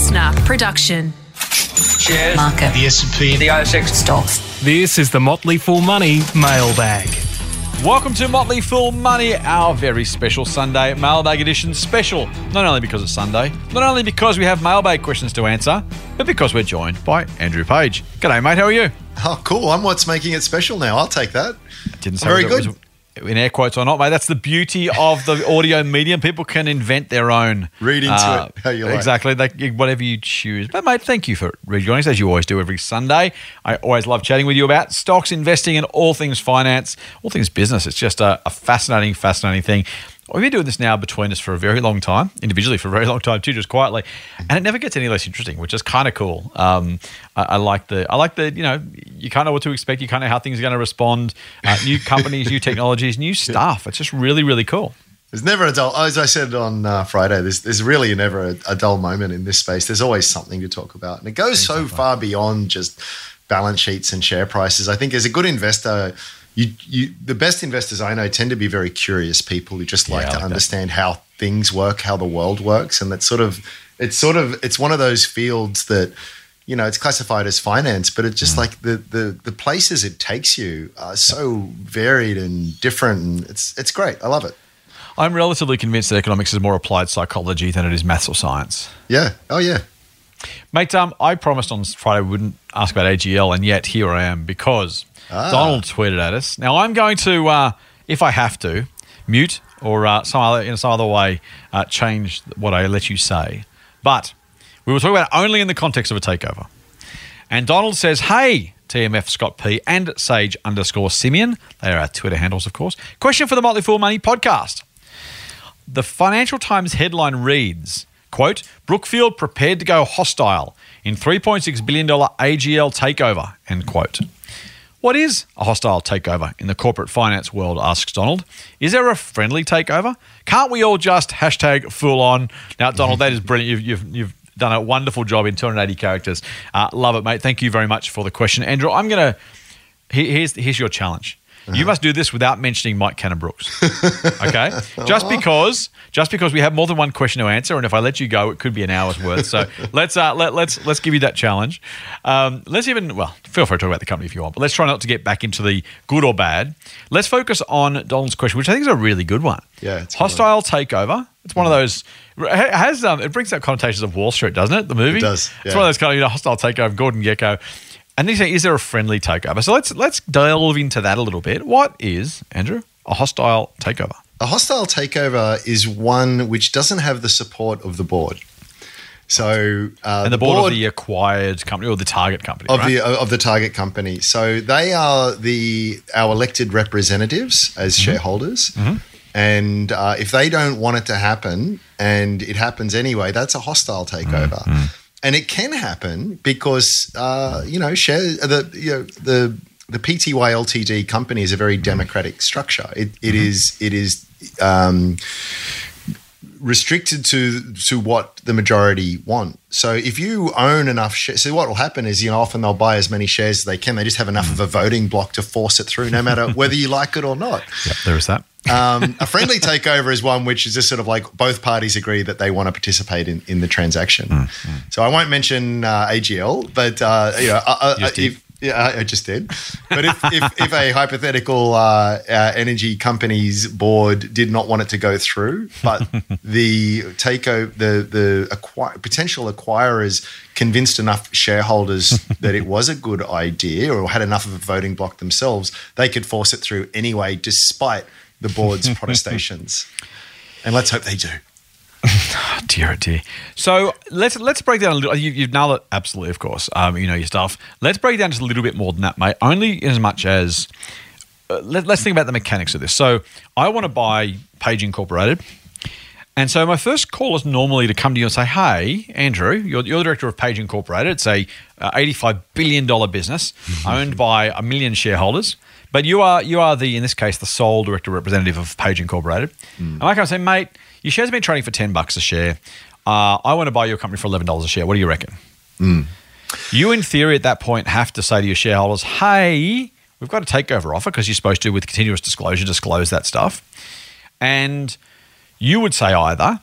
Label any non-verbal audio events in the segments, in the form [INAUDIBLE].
listener production. Shares. Market. The S&P. The ASX. Stocks. This is the Motley Fool Money mailbag. Welcome to Motley Fool Money, our very special Sunday mailbag edition special. Not only because it's Sunday, not only because we have mailbag questions to answer, but because we're joined by Andrew Page. G'day, mate. How are you? Oh, cool. I'm what's making it special now. I'll take that. Didn't say Very whether it good. In air quotes or not, mate. That's the beauty of the [LAUGHS] audio medium. People can invent their own. uh, Read into it how you like. Exactly. They, whatever you choose. But, mate, thank you for rejoining us, as you always do every Sunday. I always love chatting with you about stocks, investing, and all things finance, all things business. It's just a, a fascinating, fascinating thing. We've been doing this now between us for a very long time, individually for a very long time too, just quietly, and it never gets any less interesting, which is kind of cool. Um, I, I like the, I like the, you know, you kind of what to expect, you kind of how things are going to respond, uh, new [LAUGHS] companies, new technologies, new stuff. It's just really, really cool. There's never a dull, as I said on uh, Friday, there's, there's really never a, a dull moment in this space. There's always something to talk about. And it goes so far beyond just balance sheets and share prices. I think as a good investor, you, you, the best investors I know tend to be very curious people who just like Yeah, to like that. understand how things work, how the world works. And that's sort of, it's sort of, it's one of those fields that, you know, it's classified as finance, but it's Mm. just like the, the the places it takes you are so varied and different. And it's it's great. I love it. I'm relatively convinced that economics is more applied psychology than it is maths or science. Yeah. Oh yeah. Mate, um, I promised on Friday we wouldn't ask about AGL, and yet here I am because Donald tweeted at us. Now I'm going to, uh, if I have to, mute or uh, some other in some other way uh, change what I let you say. But we were talking about only in the context of a takeover. And Donald says, "Hey, TMF Scott P and Sage underscore Simeon. They are our Twitter handles, of course. Question for the Motley Fool Money podcast." The Financial Times headline reads, quote, Brookfield prepared to go hostile in $3.6 billion AGL takeover, end quote. What is a hostile takeover in the corporate finance world, asks Donald. Is there a friendly takeover? Can't we all just hashtag fool on? Now, Donald, that is brilliant. You've, you've, you've done a wonderful job in 280 characters. Uh, love it, mate. Thank you very much for the question. Andrew, I'm going to, here's, here's your challenge. You must do this without mentioning Mike Cannon-Brookes. [LAUGHS] Okay, just because just because we have more than one question to answer, and if I let you go, it could be an hour's worth. So [LAUGHS] let's uh, let, let's let's give you that challenge. Um, let's even well, feel free to talk about the company if you want, but let's try not to get back into the good or bad. Let's focus on Donald's question, which I think is a really good one. Yeah, it's a good hostile takeover. It's one of those. it Has um, it brings out connotations of Wall Street, doesn't it? The movie It does, It's one of those kind of you know hostile takeover. Gordon Gekko. And he's saying, is there a friendly takeover? So let's let's delve into that a little bit. What is Andrew a hostile takeover? A hostile takeover is one which doesn't have the support of the board. So uh, And the board, of the acquired company or the target company, of right? the of the target company. So they are the our elected representatives as Mm-hmm. shareholders, and uh, if they don't want it to happen, and it happens anyway, that's a hostile takeover. Mm-hmm. And it can happen because uh, you know share the you know the the PTY Ltd company is a very democratic structure. It, it is it is. Um, restricted to to what the majority want. So if you own enough shares, so what will happen is you know often they'll buy as many shares as they can. They just have enough of a voting block to force it through, no matter [LAUGHS] whether you like it or not. Yep, there is that. Um, a friendly takeover is one which is just sort of like both parties agree that they want to participate in, in the transaction. So I won't mention uh, AGL, but uh, you know, uh, uh, You just did. if, yeah, I just did. But if, if, if a hypothetical uh, uh, energy company's board did not want it to go through, but the takeover, the the acquire, potential acquirers convinced enough shareholders that it was a good idea or had enough of a voting block themselves, they could force it through anyway, despite the board's [LAUGHS] protestations. And let's hope they do. Oh, dear, oh dear. So let's let's break down a little. You, you've nailed it, absolutely, of course. Um, you know your stuff. Let's break down just a little bit more than that, mate. Only as much as uh, let, let's think about the mechanics of this. So I want to buy Page Incorporated. And so my first call is normally to come to you and say, "Hey, Andrew, you're, you're the director of Page Incorporated. It's a uh, 85 billion dollar business [LAUGHS] owned by a million shareholders, but you are you are the in this case the sole director representative of Page Incorporated." And like I come and say, "Mate, your shares have been trading for 10 bucks a share. Uh, I want to buy your company for $11 a share. What do you reckon?" You, in theory, at that point, have to say to your shareholders, "Hey, we've got a takeover offer because you're supposed to, with continuous disclosure, disclose that stuff." And you would say either,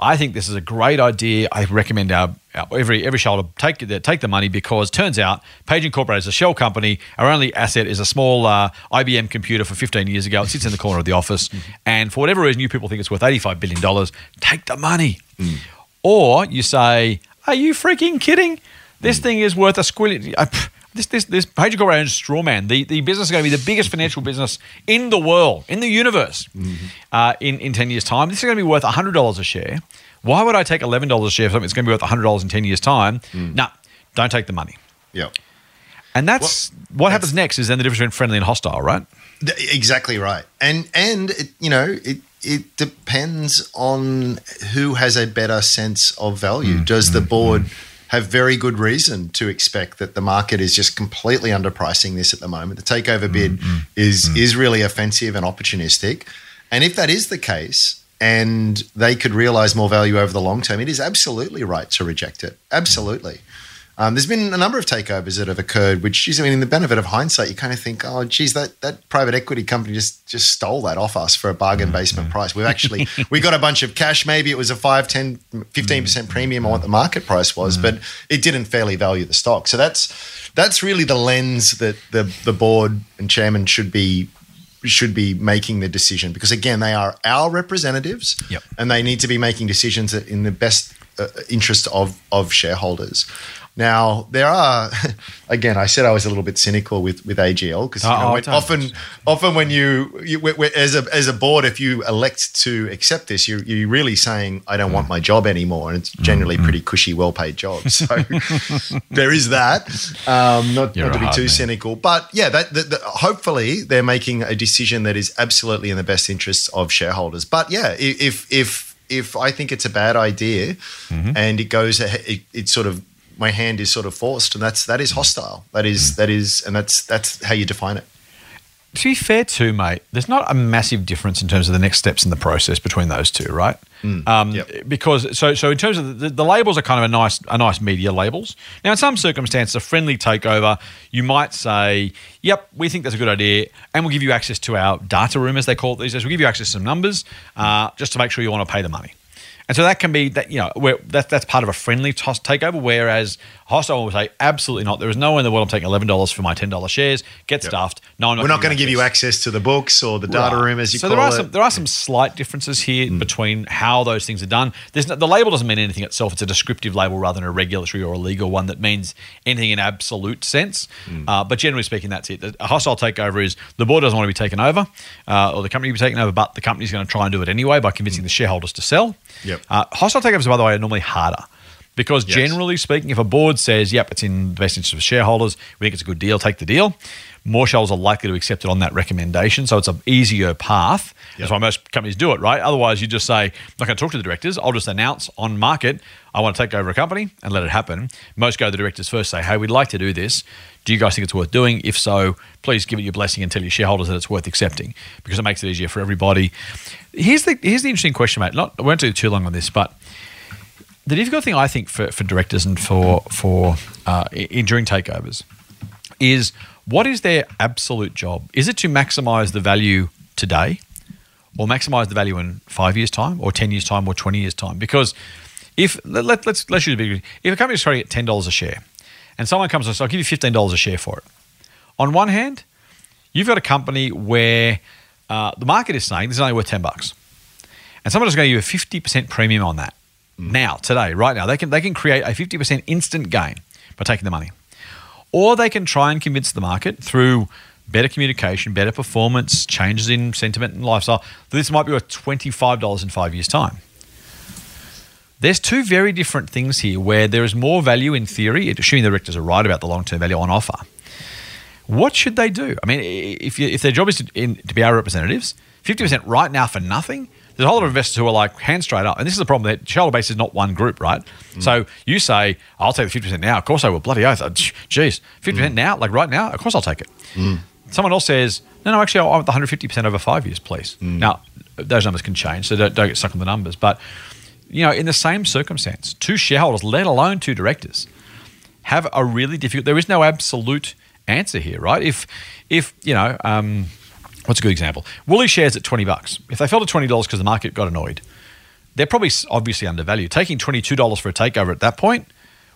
I think this is a great idea. I recommend our, our every every shareholder take the, take the money because turns out Page Incorporated is a shell company. Our only asset is a small uh, IBM computer for 15 years ago. It sits in the corner of the office, mm-hmm. and for whatever reason, you people think it's worth 85 billion dollars. Take the money, mm. or you say, "Are you freaking kidding? This mm. thing is worth a squillion." This, this, this Page Incorporated owns Strawman. The, the business is going to be the biggest financial business in the world, in the universe, mm-hmm. uh, in, in 10 years' time. This is going to be worth $100 a share. Why would I take $11 a share for something that's going to be worth $100 in 10 years' time? Mm. No, don't take the money. Yeah. And that's what happens next is then the difference between friendly and hostile, right? Exactly right. And and it, you know it it depends on who has a better sense of value. Mm. Does the mm. board have very good reason to expect that the market is just completely underpricing this at the moment? The takeover mm, bid mm, is mm. is really offensive and opportunistic. And if that is the case and they could realize more value over the long term, it is absolutely right to reject it. Absolutely. Um, there's been a number of takeovers that have occurred, which is, I mean, in the benefit of hindsight, you kind of think, oh, geez, that, that private equity company just just stole that off us for a bargain mm-hmm. basement price. We've actually, we got a bunch of cash. Maybe it was a 5, 10, 15% mm-hmm. premium on what the market price was, mm-hmm. but it didn't fairly value the stock. So that's that's really the lens that the, the board and chairman should be should be making the decision because again they are our representatives Yep. and they need to be making decisions in the best uh, interest of of shareholders now there are [LAUGHS] again i said i was a little bit cynical with with agl because you Oh, know, don't. often often when you, you as a as a board if you elect to accept this you're, you're really saying i don't want my job anymore and it's generally Mm-hmm. pretty cushy well paid jobs so [LAUGHS] there is that um, not, not to be too man. cynical but yeah that, that, that- hopefully they're making a decision that is absolutely in the best interests of shareholders but yeah if if if i think it's a bad idea Mm-hmm. and it goes it, it sort of my hand is sort of forced and that's that is hostile. That is that is and that's that's how you define it To be fair, too, mate, there's not a massive difference in terms of the next steps in the process between those two, right? Um, Yep. Because so so in terms of the, the labels are kind of a nice a nice media labels. Now, in some circumstances, a friendly takeover, you might say, "Yep, we think that's a good idea, and we'll give you access to our data room, as they call it these days. We'll give you access to some numbers, uh, just to make sure you want to pay the money." And so that can be that you know where that, that's part of a friendly toss takeover. Whereas hostile will say absolutely not. There is no way in the world I'm taking eleven dollars for my ten dollars shares. Get stuffed. No, I'm we're not going to give you access. to the books or the data Right. room as you so call there are it Mm. some there are some slight differences here between how those things are done. There's no, the label doesn't mean anything itself. It's a descriptive label rather than a regulatory or a legal one that means anything in absolute sense. Mm. Uh, but generally speaking, that's it. A hostile takeover is the board doesn't want to be taken over uh, or the company to be taken over, but the company's going to try and do it anyway by convincing the shareholders to sell. Yep. Uh, hostile takeovers, by the way, are normally harder. Because Yes. generally speaking, if a board says, yep, it's in the best interest of shareholders, we think it's a good deal, take the deal, more shareholders are likely to accept it on that recommendation. So it's an easier path. That's why most companies do it, right? Otherwise, you just say, I'm not going to talk to the directors. I'll just announce on market, I want to take over a company and let it happen. Most go to the directors first, say, hey, we'd like to do this. Do you guys think it's worth doing? If so, please give it your blessing and tell your shareholders that it's worth accepting because it makes it easier for everybody. Here's the here's the interesting question, mate. Not I won't do too long on this, but the difficult thing I think for, for directors and for for uh, in, during takeovers is what is their absolute job? Is it to maximize the value today, or maximize the value in five years' time, or ten years' time, or twenty years' time? Because if let, let, let's let's use a big if a company is trading at ten dollars a share, and someone comes and says, "I'll give you fifteen dollars a share for it," on one hand, you've got a company where uh, the market is saying this is only worth ten bucks, and someone is going to give you a fifty percent premium on that now, today, right now. They can they can create a fifty percent instant gain by taking the money, or they can try and convince the market through better communication, better performance, changes in sentiment and lifestyle this might be worth twenty five dollars in five years' time. There's two very different things here where there is more value in theory, assuming the directors are right about the long term value on offer. What should they do? I mean, if, you, if their job is to, in, to be our representatives, 50% right now for nothing, there's a whole lot of investors who are like, hand straight up. And this is the problem that shareholder base is not one group, right? Mm. So you say, I'll take the 50% now. Of course I will. Bloody oath. Jeez, 50% mm. now? Like right now? Of course I'll take it. Mm. Someone else says, no, no, actually, I want the 150% over five years, please. Now, those numbers can change, so don't, don't get stuck on the numbers. But, you know, in the same circumstance, two shareholders, let alone two directors, have a really difficult. There is no absolute answer here, right? If, if you know, um, what's a good example? Woolly shares at twenty bucks. If they fell to twenty dollars because the market got annoyed, they're probably obviously undervalued. Taking twenty two dollars for a takeover at that point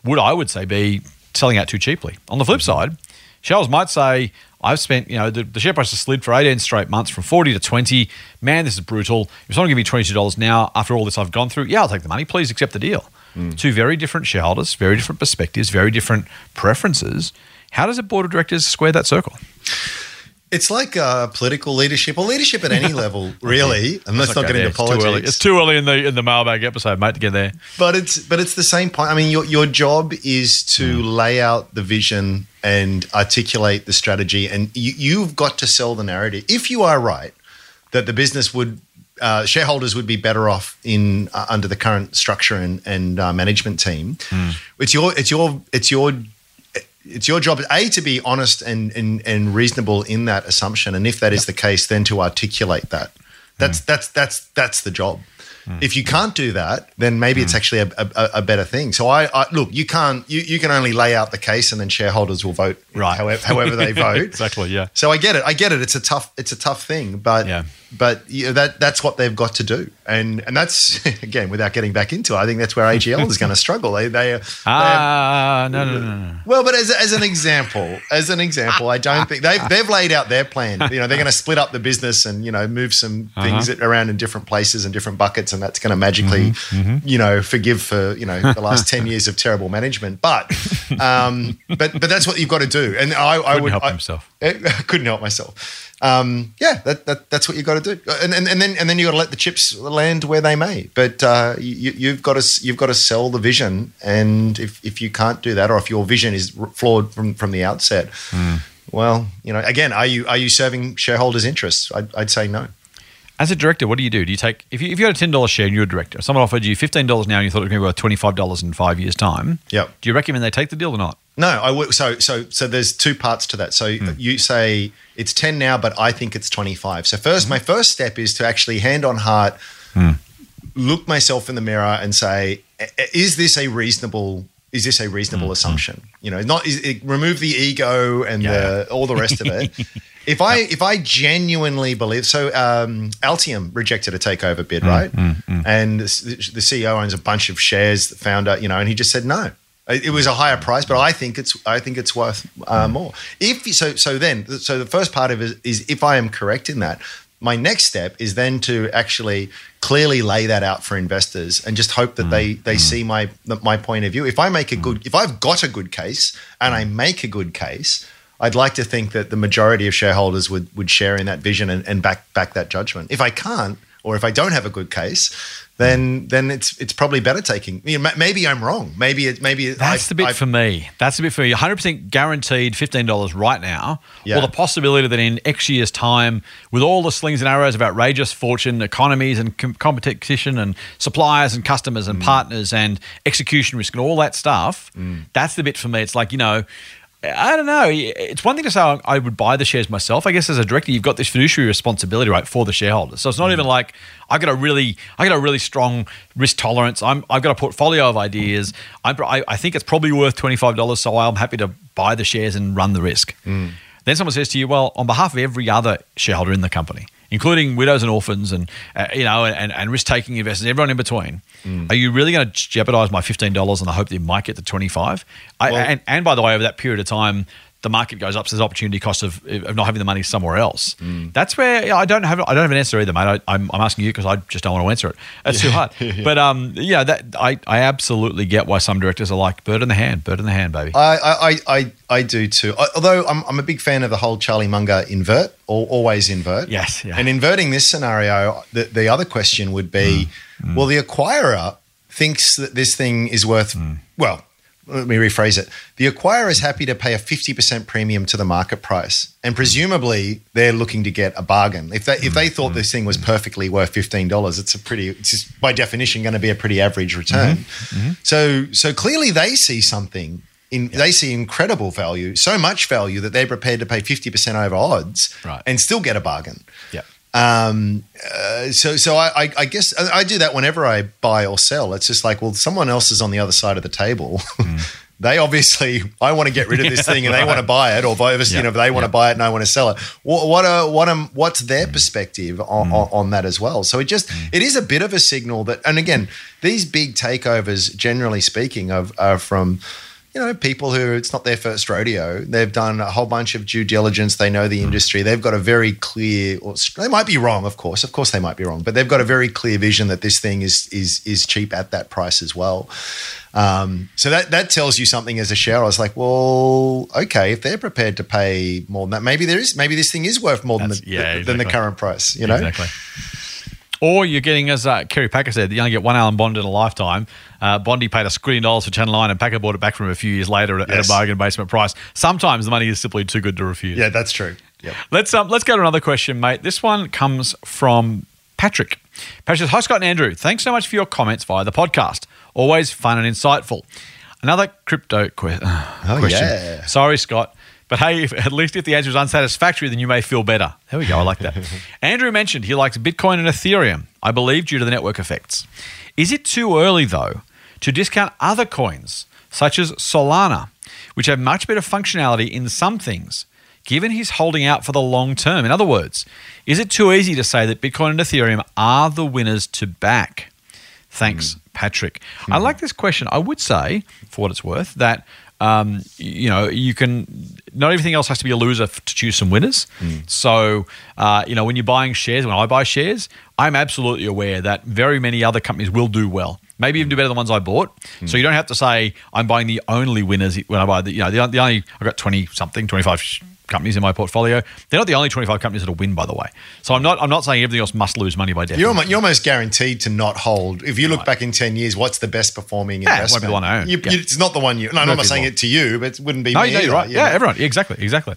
would I would say be selling out too cheaply. On the flip mm-hmm. side, shareholders might say, I've spent, you know, the, the share price has slid for 18 straight months from 40 to 20. Man, this is brutal. If someone give me $22 now after all this I've gone through, yeah, I'll take the money. Please accept the deal. Mm. Two very different shareholders, very different perspectives, very different preferences. How does a board of directors square that circle? It's like uh, political leadership or leadership at any [LAUGHS] level, really. And let's not get into It's too politics. early. It's too early in the in the mailbag episode, mate, to get there. But it's but it's the same point. I mean, your your job is to Hmm. lay out the vision and articulate the strategy, and you, you've got to sell the narrative. If you are right that the business would uh, shareholders would be better off in uh, under the current structure and and uh, management team, Hmm. it's your it's your it's your it's your job a to be honest and, and and reasonable in that assumption. And if that is the case then to articulate that. That's mm. that's that's that's the job if you can't do that then maybe it's actually a, a, a better thing so I, I look you can't you, you can only lay out the case and then shareholders will vote Right. however, however they [LAUGHS] vote Exactly, yeah. so I get it. I get it. It's a tough. It's a tough thing, but Yeah. but you know, that that's what they've got to do, and and that's [LAUGHS] again without getting back into. it, I think that's where AGL is going to struggle. They they, [LAUGHS] Ah, no, no, no, no. well, but as, as an example, as an example, I don't think they've they've laid out their plan. You know, they're going to split up the business and you know move some things around in different places and different buckets, and that's going to magically, you know, forgive for you know the last [LAUGHS] ten years of terrible management. But um, but but that's what you've got to do. And I, I Couldn't would help I, himself. I [LAUGHS] couldn't help myself. Um, yeah, that, that that's what you've got to do, and, and and then and then you got to let the chips land where they may. But uh, you, you've got to you've got to sell the vision, and if, if you can't do that, or if your vision is flawed from from the outset, well, you know, again, are you are you serving shareholders' interests? I'd, I'd say no. As a director, what do you do? Do you take if you if you had a ten dollars share and you're a director, someone offered you fifteen dollars now and you thought it was going to be worth twenty five dollars in five years' time? Yep. Do you recommend they take the deal or not? No, I would. So, so, so there's two parts to that. So hmm. you say it's ten now, but I think it's twenty five. So 1st hmm. my first step is to actually hand on heart, hmm. look myself in the mirror and say, is this a reasonable? Is this a reasonable assumption? You know, not is it, remove the ego and the, all the rest of it. [LAUGHS] If I if I genuinely believe so, um, Altium rejected a takeover bid, mm, right? Mm, mm. And the the CEO owns a bunch of shares, the founder, you know, and he just said no. It it was a higher price, but I think it's I think it's worth uh, more. If so, so then so the first part of it is if I am correct in that, my next step is then to actually clearly lay that out for investors and just hope that they they see my my point of view. If I make a good, if I've got a good case and I make a good case, I'd like to think that the majority of shareholders would would share in that vision and, and back back that judgment. If I can't, or if I don't have a good case, then then it's it's probably better taking. You know, maybe I'm wrong. Maybe it maybe That's I- the bit I- for me. That's the bit for you. 100% guaranteed $15 right now. Yeah. Or the possibility that in X years' time, with all the slings and arrows of outrageous fortune, economies and com- competition and suppliers and customers Mm. and partners and execution risk and all that stuff, that's the bit for me. It's like, you know, I don't know. It's one thing to say I I would buy the shares myself. I guess as a director, you've got this fiduciary responsibility, right, for the shareholders. So it's not mm. even like I got a really, I got a really strong risk tolerance. I'm, I've got a portfolio of ideas. I'm, I, I think it's probably worth twenty five dollars, so I'm happy to buy the shares and run the risk. Mm. Then someone says to you, well, on behalf of every other shareholder in the company, including widows and orphans and uh, you know and, and risk taking investors, everyone in between, are you really going to jeopardize my fifteen dollars and I hope that you might get to twenty five? Well- and, and by the way, over that period of time, the market goes up, so there's opportunity cost of, of not having the money somewhere else. That's where I don't have I don't have an answer either, mate. I, I'm, I'm asking you because I just don't want to answer it. That's too hard. [LAUGHS] But um, yeah, that I, I absolutely get why some directors are like bird in the hand, bird in the hand, baby. I, I, I, I, I do too. I- Although I'm, I'm a big fan of the whole Charlie Munger invert, or always invert. Yes, yeah. And inverting this scenario, the, the other question would be, Mm, well, the acquirer thinks that this thing is worth. Mm. Well, let me rephrase it. The acquirer is happy to pay a 50% premium to the market price, and presumably they're looking to get a bargain. If they if they thought this thing was perfectly worth fifteen dollars, it's a pretty, it's just by definition going to be a pretty average return. Mm-hmm. So so clearly they see something. In, They see incredible value, so much value that they're prepared to pay fifty percent over odds Right. and still get a bargain. yeah. Um, uh, so, so I, I, I guess I I do that whenever I buy or sell. It's just like, well, someone else is on the other side of the table. Mm. [LAUGHS] they obviously I want to get rid of this [LAUGHS] thing and they want to buy it, or vice Yeah, you know they want yeah. to buy it and I want to sell it. What what are, what am, what's their mm. perspective on, mm. on, on that as well? So it just it is a bit of a signal that, and again, these big takeovers, generally speaking, of are from. You know, people who it's not their first rodeo. They've done a whole bunch of due diligence. They know the industry. They've got a very clear. Or they might be wrong, of course. Of course, they might be wrong, but they've got a very clear vision that this thing is is is cheap at that price as well. Um, so that that tells you something as a shareholder. I was like, well, okay, if they're prepared to pay more than that, maybe there is maybe this thing is worth more than the, That's- yeah, than the current price. You know, Exactly. Or you're getting, as uh, Kerry Packer said, you only get one Alan Bond in a lifetime. Uh, Bondi paid a squillion dollars for Channel 9 and Packer bought it back from him a few years later at, at a bargain basement price. Sometimes the money is simply too good to refuse. yeah, that's true. Yep. Let's um, let's go to another question, mate. This one comes from Patrick. Patrick says, Hi, Scott and Andrew. Thanks so much for your comments via the podcast. Always fun and insightful. Another crypto que- [SIGHS] Oh, question. yeah. Sorry, Scott. But hey, if, at least if the answer is unsatisfactory, then you may feel better. There we go. I like that. [LAUGHS] Andrew mentioned he likes Bitcoin and Ethereum, I believe, due to the network effects. Is it too early, though, to discount other coins, such as Solana, which have much better functionality in some things, given he's holding out for the long term? In other words, is it too easy to say that Bitcoin and Ethereum are the winners to back? Thanks, Patrick. I like this question. I would say, for what it's worth, that um, you know you can. Not everything else has to be a loser f- to choose some winners. So uh, you know when you're buying shares, when I buy shares, I'm absolutely aware that very many other companies will do well. Maybe even do better than the ones I bought. So hmm. you don't have to say I'm buying the only winners when I buy the. You know the, the only I've got twenty something, twenty five companies in my portfolio. They're not the only twenty five companies that'll win, by the way. So I'm not. I'm not saying everything else must lose money by definition. You're, you're almost guaranteed to not hold. If you look back in 10 years, what's the best performing Yeah, it won't be the one I own. You- Yeah. you- it's not the one you. No, I'm not saying it to you, but it wouldn't be No, me. no, you're right. you Yeah, know? everyone. Exactly, exactly.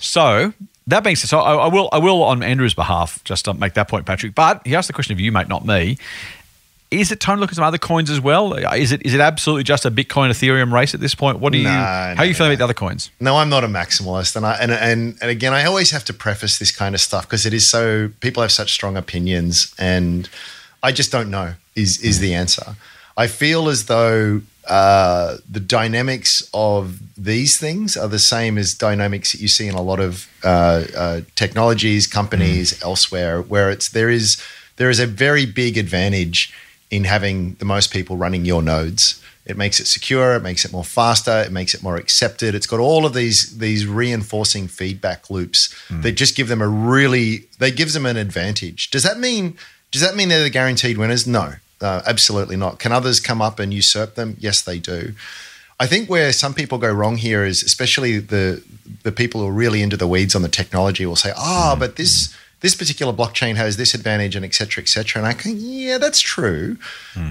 So that being said, so I, I will, I will on Andrew's behalf just make that point, Patrick. But he asked the question of you, mate, not me. Is it time to look at some other coins as well? Is it is it absolutely just a Bitcoin Ethereum race at this point? What do you how no, are you feeling no. about the other coins? No, I'm not a maximalist, and I and and, and again, I always have to preface this kind of stuff because it is so people have such strong opinions, and I just don't know is is the answer. I feel as though uh, the dynamics of these things are the same as dynamics that you see in a lot of uh, uh, technologies, companies elsewhere, where it's there is there is a very big advantage in having the most people running your nodes. It makes it secure. It makes it more faster. It makes it more accepted. It's got all of these these reinforcing feedback loops that just give them a really they gives them an advantage. Does that mean does that mean they're the guaranteed winners? No, uh, absolutely not. Can others come up and usurp them? Yes, they do. I think where some people go wrong here is especially the the people who are really into the weeds on the technology will say, "Ah, but this this particular blockchain has this advantage and et cetera, et cetera." And I can, yeah, that's true.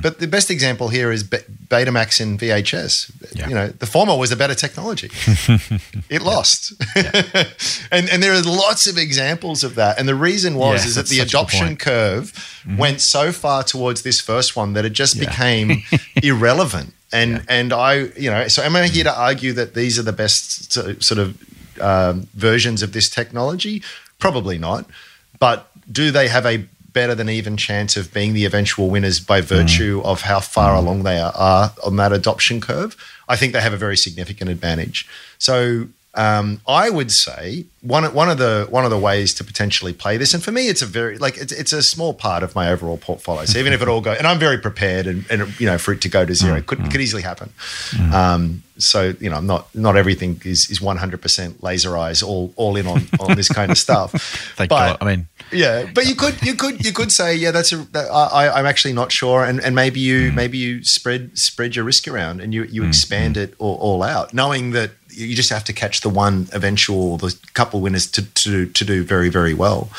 But the best example here is Be- Betamax and VHS. Yeah. You know, the former was a better technology. [LAUGHS] it lost, [LAUGHS] and and there are lots of examples of that. And the reason was is that the such a good adoption curve went so far towards this first one that it just Yeah. became [LAUGHS] irrelevant. And and I, you know, so am I here to argue that these are the best sort of um, versions of this technology? Probably not. But do they have a better than even chance of being the eventual winners by virtue mm. of how far mm. along they are, are on that adoption curve? I think they have a very significant advantage. So um, I would say one one of the one of the ways to potentially play this, and for me, it's a very like it's, it's a small part of my overall portfolio. So even if it all go, and I'm very prepared, and, and you know, for it to go to zero, it could mm. could easily happen. Mm. Um, so you know, not not everything is is 100 percent laser eyes all all in on on this kind of stuff. [LAUGHS] Thank but, God. I mean, yeah, but you could you could you could say yeah that's a that, I, I'm actually not sure and, and maybe you maybe you spread spread your risk around and you you expand it all, all out knowing that you just have to catch the one eventual the couple winners to to to do very very well.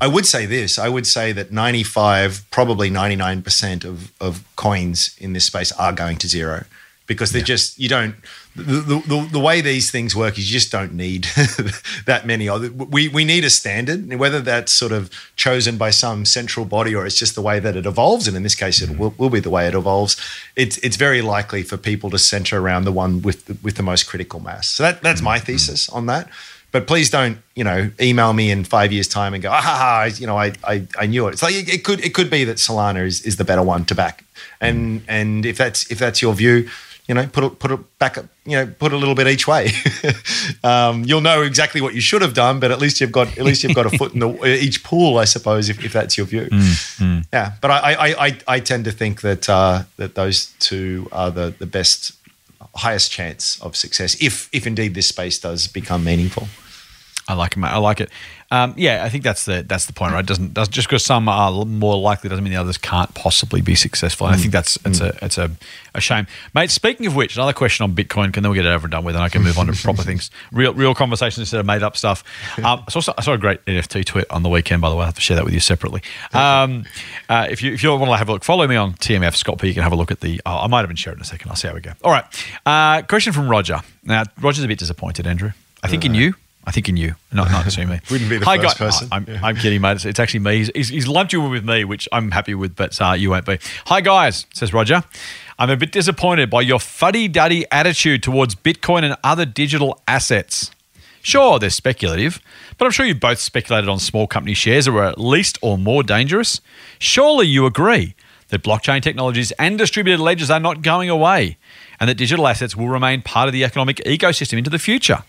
I would say this. I would say that 95 probably 99 percent of of coins in this space are going to zero because they're just you don't the, the, the, the way these things work is you just don't need [LAUGHS] that many we, we need a standard. Whether that's sort of chosen by some central body or it's just the way that it evolves and in this case it mm. will, will be the way it evolves it's it's very likely for people to center around the one with the, with the most critical mass. So that that's mm. my mm. thesis on that. But please don't, you know, email me in five years' time and go, ah, ha, ha, you know, I, I, I knew it. It's like it, it could it could be that Solana is, is the better one to back, and and if that's if that's your view, you know, put it put it back, you know, put a little bit each way. [LAUGHS] um, you'll know exactly what you should have done, but at least you've got at least you've got a foot in the [LAUGHS] each pool, I suppose, if, if that's your view. Yeah, but I I, I I tend to think that uh, that those two are the the best, highest chance of success if if indeed this space does become meaningful. I like it, mate. I like it. Um, yeah, I think that's the that's the point, right? Doesn't does just because some are more likely doesn't mean the others can't possibly be successful. And I think that's it's a it's a, a shame, mate. Speaking of which, another question on Bitcoin. Can then we get it over and done with, and I can move on to [LAUGHS] proper things, real real conversations instead of made up stuff. Um, I, saw, I saw a great NFT tweet on the weekend, by the way. I have to share that with you separately. Um, uh, if you if you want to have a look, follow me on TMF Scott P. You can have a look at the. Oh, I might have been sharing in a second. I'll see how we go. All right. Uh, question from Roger. Now Roger's a bit disappointed, Andrew. I think in you. I think in you, not not necessarily me. [LAUGHS] Wouldn't be the Hi, first guy- person. I'm, Yeah. I'm kidding, mate. It's, it's actually me. He's, he's, he's lumped you in with me, which I'm happy with, but uh, you won't be. Hi, guys, says Roger. I'm a bit disappointed by your fuddy duddy attitude towards Bitcoin and other digital assets. Sure, they're speculative, but I'm sure you've both speculated on small company shares that were at least or more dangerous. Surely you agree that blockchain technologies and distributed ledgers are not going away and that digital assets will remain part of the economic ecosystem into the future.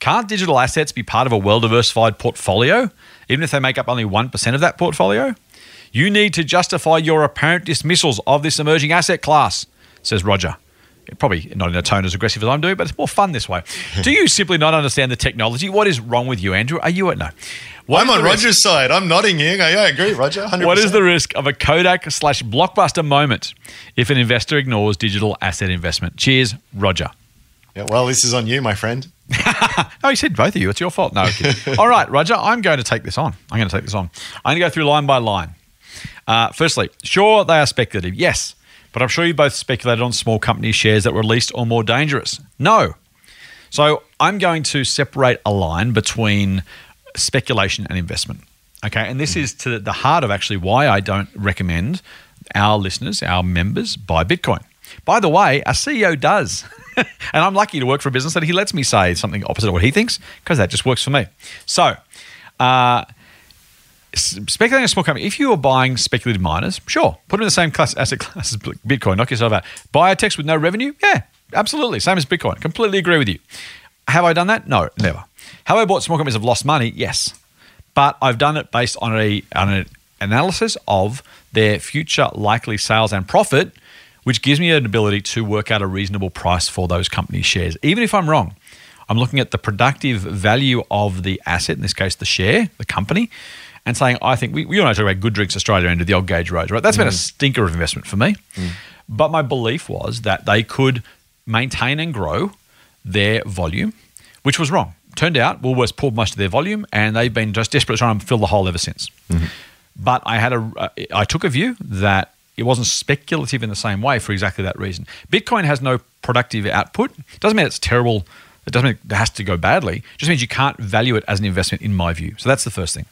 Can't digital assets be part of a well diversified portfolio, even if they make up only 1% of that portfolio? You need to justify your apparent dismissals of this emerging asset class, says Roger. Probably not in a tone as aggressive as I'm doing, but it's more fun this way. [LAUGHS] Do you simply not understand the technology? What is wrong with you, Andrew? Are you at no? What I'm on risk- Roger's side. I'm nodding here. Yeah, I agree, Roger. 100%. What is the risk of a Kodak slash blockbuster moment if an investor ignores digital asset investment? Cheers, Roger. Yeah, well, this is on you, my friend. [LAUGHS] Oh, he said both of you. It's your fault. No. [LAUGHS] All right, Roger. I'm going to take this on. I'm going to take this on. I'm going to go through line by line. Uh, firstly, sure they are speculative. Yes, but I'm sure you both speculated on small company shares that were least or more dangerous. No. So I'm going to separate a line between speculation and investment. Okay, and this is to the heart of actually why I don't recommend our listeners, our members, buy Bitcoin. By the way, a CEO does. [LAUGHS] and I'm lucky to work for a business that he lets me say something opposite of what he thinks because that just works for me. So, uh, speculating a small company, if you are buying speculative miners, sure, put them in the same class asset class as Bitcoin, knock yourself out. Biotechs with no revenue, yeah, absolutely, same as Bitcoin. Completely agree with you. Have I done that? No, never. Have I bought small companies that have lost money? Yes, but I've done it based on a on an analysis of their future likely sales and profit, which gives me an ability to work out a reasonable price for those company shares, even if I'm wrong. I'm looking at the productive value of the asset, in this case, the share, the company, and saying, I think we, we all know talk about Good Drinks Australia and the old Gage Roads, right? That's been a stinker of investment for me. But my belief was that they could maintain and grow their volume, which was wrong. Turned out Woolworths pulled most of their volume, and they've been just desperate trying to fill the hole ever since. But I had a, uh, took a view that it wasn't speculative in the same way for exactly that reason. Bitcoin has no productive output. It Doesn't mean it's terrible. It doesn't mean it has to go badly. It just means you can't value it as an investment, in my view. So that's the first thing.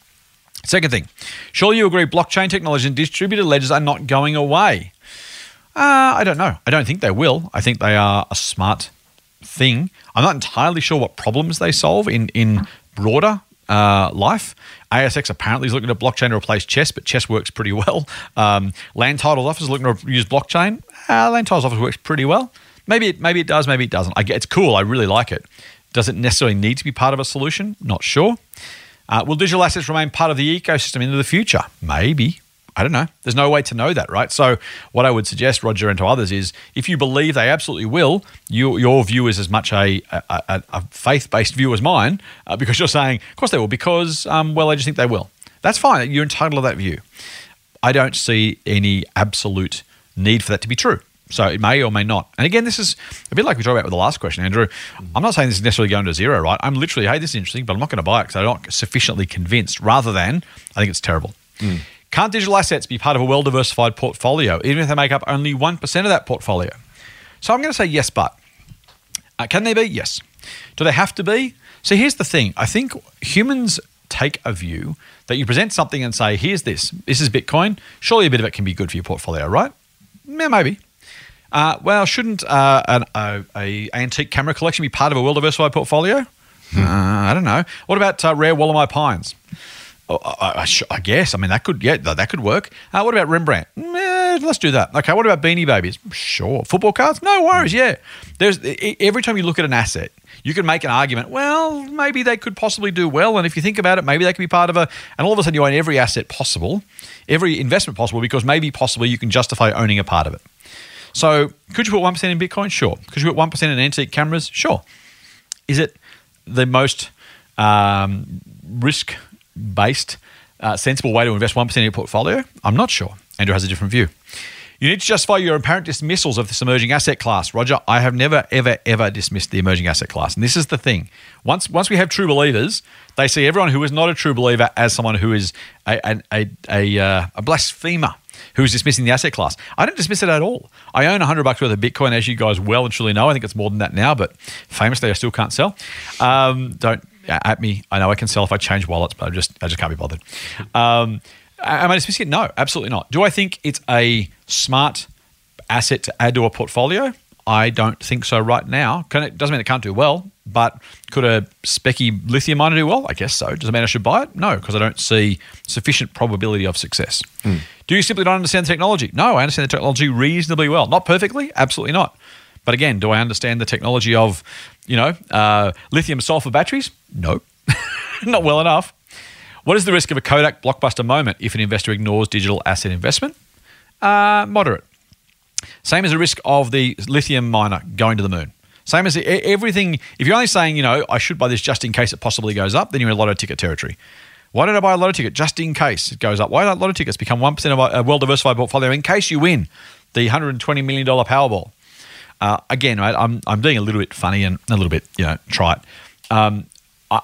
Second thing, surely you agree blockchain technology and distributed ledgers are not going away. Uh, I don't know. I don't think they will. I think they are a smart thing. I'm not entirely sure what problems they solve in in broader uh, life. ASX apparently is looking at blockchain to replace CHESS, but CHESS works pretty well. Um, Land Titles Office is looking to use blockchain. Uh, Land Titles Office works pretty well. Maybe it, maybe it does, maybe it doesn't. I get, it's cool. I really like it. Does it necessarily need to be part of a solution? Not sure. Uh, will digital assets remain part of the ecosystem into the future? Maybe. I don't know. There's no way to know that, right? So, what I would suggest, Roger, and to others is if you believe they absolutely will, you, your view is as much a, a, a, faith based view as mine uh, because you're saying, of course they will, because, um, well, I just think they will. That's fine. You're entitled to that view. I don't see any absolute need for that to be true. So it may or may not. And again, this is a bit like we talked about with the last question, Andrew. I'm not saying this is necessarily going to zero, right? I'm literally, hey, this is interesting, but I'm not going to buy it because I'm not sufficiently convinced, rather than I think it's terrible. Can't digital assets be part of a well diversified portfolio, even if they make up only 1% of that portfolio? So I'm going to say yes, but. Uh, can they be? Yes. Do they have to be? So here's the thing I think humans take a view that you present something and say, here's this, this is Bitcoin. Surely a bit of it can be good for your portfolio, right? Yeah, maybe. Uh, well, shouldn't uh, an a, a antique camera collection be part of a well diversified portfolio? Uh, I don't know. What about uh, rare Wollemi pines? Oh, I, I, I guess. I mean, that could yeah, that could work. Uh, what about Rembrandt? Eh, let's do that. Okay, what about beanie babies? Sure. Football cards? No worries. Yeah. There's every time you look at an asset, you can make an argument. Well, maybe they could possibly do well, and if you think about it, maybe they could be part of a. And all of a sudden, you own every asset possible, every investment possible, because maybe possibly you can justify owning a part of it. So, could you put one percent in Bitcoin? Sure. Could you put one percent in antique cameras? Sure. Is it the most um, risk based, uh, sensible way to invest 1% in your portfolio? I'm not sure. Andrew has a different view. You need to justify your apparent dismissals of this emerging asset class. Roger, I have never, ever, ever dismissed the emerging asset class. And this is the thing. Once, once we have true believers, they see everyone who is not a true believer as someone who is a, a, a, a, uh, a blasphemer who is dismissing the asset class. I don't dismiss it at all. I own 100 bucks worth of Bitcoin, as you guys well and truly know. I think it's more than that now, but famously, I still can't sell. Um, don't at me. I know I can sell if I change wallets, but I just I just can't be bothered. Um, am I dismissing it? No, absolutely not. Do I think it's a smart asset to add to a portfolio? I don't think so right now. Can it doesn't mean it can't do well, but could a specky lithium miner do well? I guess so. Does it mean I should buy it? No, because I don't see sufficient probability of success. Do you simply not understand the technology? No, I understand the technology reasonably well. Not perfectly, absolutely not. But again, do I understand the technology of, you know, uh, lithium sulfur batteries? No, [LAUGHS] not well enough. What is the risk of a Kodak blockbuster moment if an investor ignores digital asset investment? Uh, moderate. Same as the risk of the lithium miner going to the moon. Same as everything. If you're only saying, you know, I should buy this just in case it possibly goes up, then you're in lotto ticket territory. Why don't I buy a lotto ticket just in case it goes up? Why don't of tickets become 1% of a well diversified portfolio in case you win the $120 million Powerball? Uh, again, I'm, I'm being a little bit funny and a little bit, you know, trite. Um, I,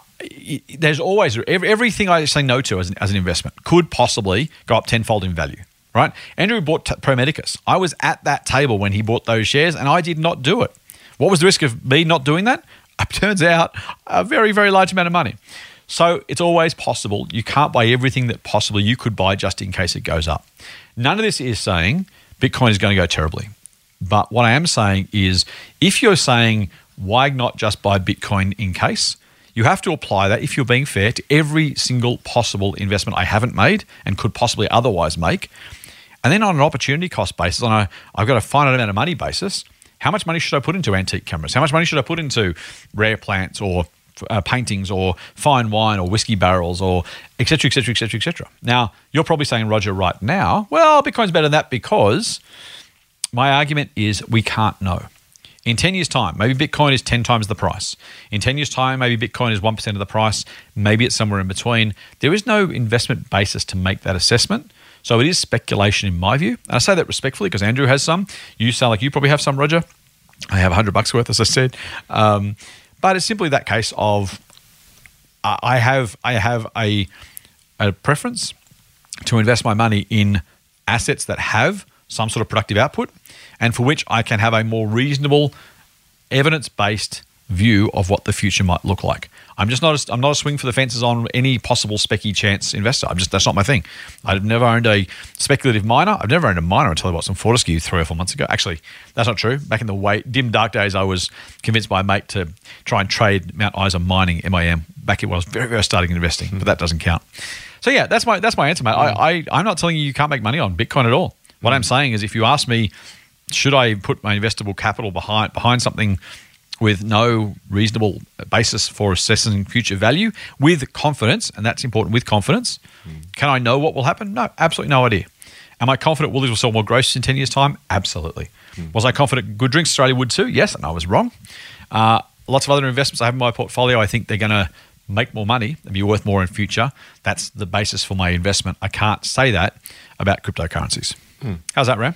there's always every, everything I say no to as an, as an investment could possibly go up tenfold in value. Right? Andrew bought t- Pro Medicus. I was at that table when he bought those shares, and I did not do it. What was the risk of me not doing that? [LAUGHS] It turns out a very, very large amount of money. So it's always possible. You can't buy everything that possibly you could buy just in case it goes up. None of this is saying Bitcoin is going to go terribly. But what I am saying is if you're saying, why not just buy Bitcoin in case? You have to apply that, if you're being fair, to every single possible investment I haven't made and could possibly otherwise make. And then on an opportunity cost basis, on a I've got a finite amount of money basis, how much money should I put into antique cameras? How much money should I put into rare plants or uh, paintings or fine wine or whiskey barrels or et cetera, et cetera, et cetera, et cetera? Now, you're probably saying, Roger, right now, well, Bitcoin's better than that because my argument is we can't know. In 10 years' time, maybe Bitcoin is 10 times the price. In 10 years' time, maybe Bitcoin is 1% of the price. Maybe it's somewhere in between. There is no investment basis to make that assessment. So it is speculation in my view. And I say that respectfully because Andrew has some. You sound like you probably have some, Roger. I have 100 bucks worth, as I said. Um, but it's simply that case of uh, I have I have a, a preference to invest my money in assets that have some sort of productive output and for which I can have a more reasonable, evidence based view of what the future might look like. I'm just not a, I'm not a swing for the fences on any possible specky chance investor. I'm just that's not my thing. I've never owned a speculative miner. I've never owned a miner until I bought some Fortescue three or four months ago. Actually, that's not true. Back in the way, dim dark days, I was convinced by a mate to try and trade Mount Isa Mining MIM back when I was very very starting investing, but that doesn't count. So yeah, that's my that's my answer, mate. I, I I'm not telling you you can't make money on Bitcoin at all. What I'm saying is, if you ask me, should I put my investable capital behind behind something with no reasonable basis for assessing future value with confidence, and that's important with confidence. Hmm. Can I know what will happen? No, absolutely no idea. Am I confident Woolies will sell more groceries in 10 years' time? Absolutely. Hmm. Was I confident Good Drinks Australia would too? Yes, and I was wrong. Uh, lots of other investments I have in my portfolio, I think they're going to make more money and be worth more in future. That's the basis for my investment. I can't say that about cryptocurrencies. Hmm. How's that, Ram?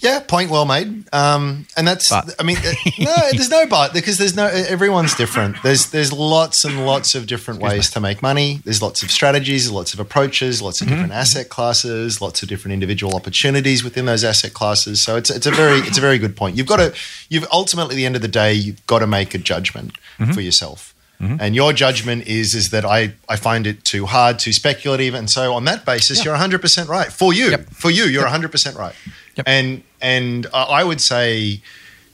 Yeah, point well made. Um, and that's, But. I mean, uh, [LAUGHS] no, there's no but because there's no, everyone's different. There's there's lots and lots of different ways to make money. There's lots of strategies, lots of approaches, lots of different asset classes, lots of different individual opportunities within those asset classes. So it's it's a very it's a very good point. You've got to you've ultimately at the end of the day you've got to make a judgment for yourself. And your judgment is is that I, I find it too hard, too speculative, and so on that basis, you're 100 percent right for you. Yep. For you, you're 100 percent right. Yep. And and I would say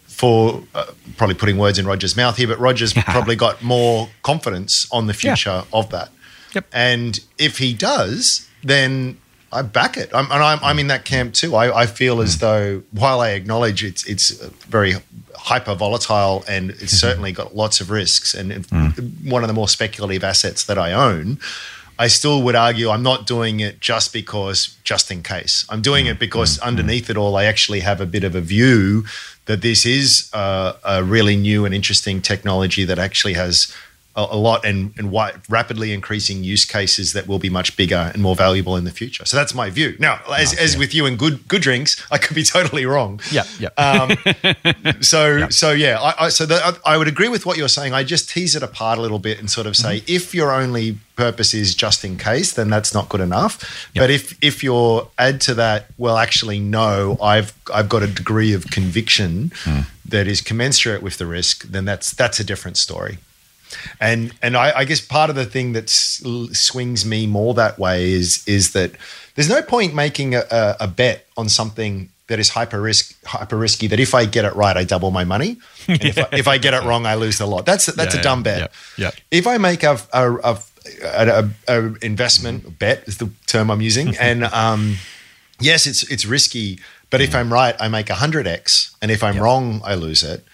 for uh, probably putting words in Roger's mouth here, but Roger's probably got more confidence on the future of that. Yep. And if he does, then I back it. I'm, and I'm, I'm in that camp too. I, I feel as mm. though while I acknowledge it's it's very hyper volatile and it's mm-hmm. certainly got lots of risks and it- mm. one of the more speculative assets that I own. I still would argue I'm not doing it just because, just in case. I'm doing it mm. because mm. underneath mm. it all, I actually have a bit of a view that this is a, a really new and interesting technology that actually has a, a lot and, and rapidly increasing use cases that will be much bigger and more valuable in the future. So that's my view. Now, as, as with you and good good drinks, I could be [LAUGHS] totally wrong. Yeah, yeah. Um, [LAUGHS] so so yeah, I, I, so the, I, I would agree with what you're saying. I just tease it apart a little bit and sort of say Mm-hmm. if your only purpose is just in case, then that's not good enough. But if if you're add to that, well, actually, no, I've I've got a degree of conviction Hmm. that is commensurate with the risk. Then that's that's a different story. And and I, I guess part of the thing that swings me more that way is is that there's no point making a, a, a bet on something that is hyper risk hyper risky. That if I get it right, I double my money, and if, I, [LAUGHS] if I get it wrong, I lose a lot. That's that's Yeah, a dumb bet. yeah, yeah. If I make a a, a, a, investment bet is the term I'm using, [LAUGHS] and um, yes, it's it's risky. But if I'm right, I make hundred x, and if I'm wrong, I lose it.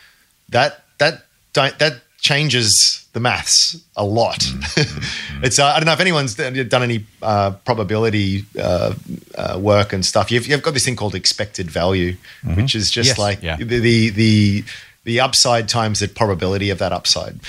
That that don't, that changes the maths a lot. [LAUGHS] it's uh, I don't know if anyone's done done any uh, probability uh, uh, work and stuff. You've, you've got this thing called expected value, which is just Yes, like yeah. the, the the the upside times the probability of that upside,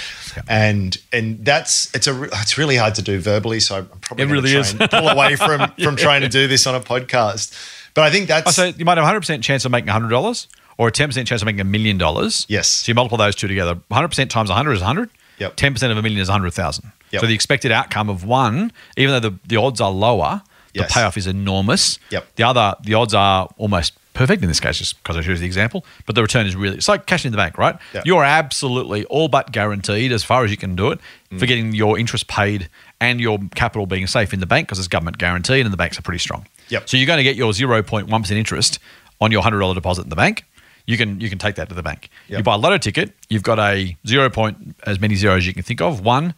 and and that's it's a it's really hard to do verbally. So I'm probably It gonna really try is. and pull away [LAUGHS] from from trying to do this on a podcast. But I think that's Oh, so you might have 100% chance of making $100 or a 10% chance of making a million dollars. Yes. So you multiply those two together. 100% times 100 is 100. Yep. 10% of a million is 100,000. Yep. So the expected outcome of one, even though the, the odds are lower, Yes. the payoff is enormous. Yep. The other, the odds are almost perfect in this case, just because I chose the example, but the return is really, it's like cash in the bank, right? Yep. You're absolutely all but guaranteed as far as you can do it Mm. for getting your interest paid and your capital being safe in the bank because it's government guaranteed and the banks are pretty strong. Yep. So you're going to get your 0.1% interest on your $100 deposit in the bank. You can you can take that to the bank. Yep. You buy a lotto ticket, you've got a 0. Point, as many zeros as you can think of, 1%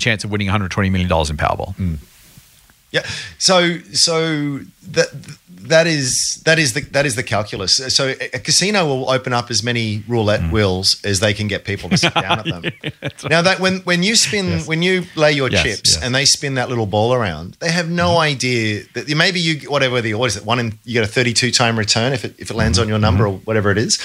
chance of winning $120 million in Powerball. Mm. Yeah. So so that that is that is the that is the calculus. So a a casino will open up as many roulette Mm. wheels as they can get people to sit down at them. [LAUGHS] Now that when when you spin when you lay your Yes, chips yes. and they spin that little ball around, they have no idea that maybe you whatever the what is it one in you get a thirty two time return if it if it lands on your number or whatever it is.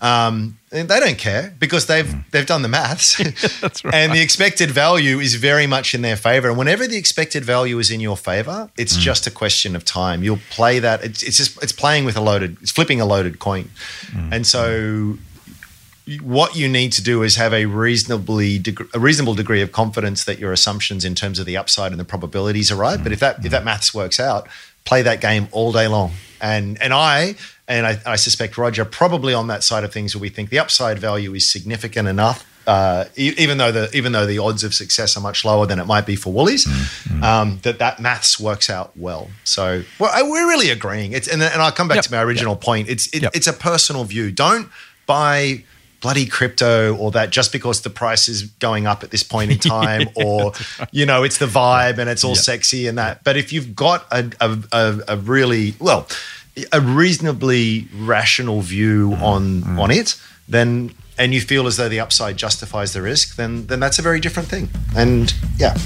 Um, and they don't care because they've mm. they've done the maths. [LAUGHS] That's right. [LAUGHS] And the expected value is very much in their favor. And whenever the expected value is in your favor, it's mm. just a question of time. You'll play that. It's, it's just it's playing with a loaded. It's flipping a loaded coin. Mm. And so, what you need to do is have a reasonably deg- a reasonable degree of confidence that your assumptions in terms of the upside and the probabilities are right. But if that if that maths works out, play that game all day long. And and I and I, I suspect Roger probably on that side of things where we think the upside value is significant enough. Uh, e- even though the even though the odds of success are much lower than it might be for Woolies, um, that that maths works out well. So well, I- we're really agreeing. It's and, and I'll come back Yep. to my original point. It's it, Yep. it's a personal view. Don't buy bloody crypto or that just because the price is going up at this point in [LAUGHS] time or you know it's the vibe and it's all Yeah. sexy and that but if you've got a, a, a really well a reasonably rational view Mm-hmm. on on it then and you feel as though the upside justifies the risk then then that's a very different thing and yeah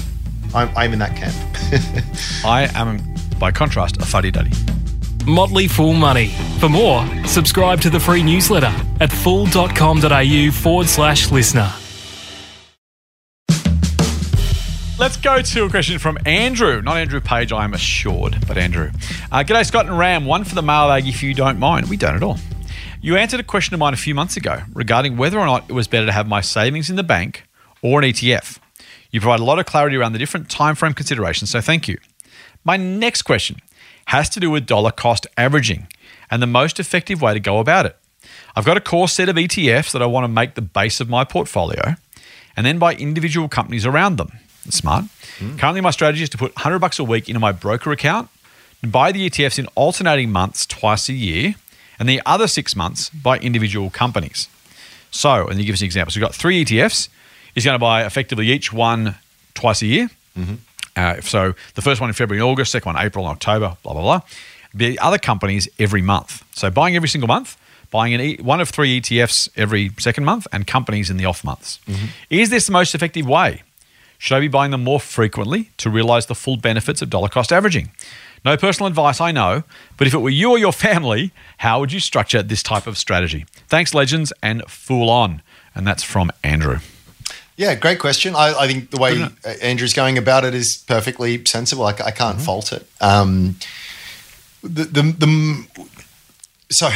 i'm, I'm in that camp [LAUGHS] I am, by contrast, a fuddy duddy. Motley Fool Money. For more, subscribe to the free newsletter at fool.com.au forward slash listener. Let's go to a question from Andrew. Not Andrew Page, I'm assured, but Andrew. Uh, G'day, Scott and Ram. One for the mailbag if you don't mind. We don't at all. You answered a question of mine a few months ago regarding whether or not it was better to have my savings in the bank or an ETF. You provide a lot of clarity around the different time frame considerations, so thank you. My next question has to do with dollar cost averaging and the most effective way to go about it. I've got a core set of ETFs that I want to make the base of my portfolio and then buy individual companies around them. That's smart. Hmm. Currently, my strategy is to put 100 bucks a week into my broker account and buy the ETFs in alternating months twice a year, and the other six months by individual companies. So, and he gives an example. So, we've got three ETFs. He's going to buy effectively each one twice a year. Mm-hmm. Uh, so the first one in February and August, second one April and October, blah, blah, blah. The other companies every month. So buying every single month, buying an e- one of three ETFs every second month, and companies in the off months. Mm-hmm. Is this the most effective way? Should I be buying them more frequently to realize the full benefits of dollar cost averaging? No personal advice, I know, but if it were you or your [LAUGHS] family, how would you structure this type of strategy? Thanks, legends, and fool on. And that's from Andrew. Yeah, great question. I, I think the way Andrew's going about it is perfectly sensible. I, I can't fault it. Um, the, the, the so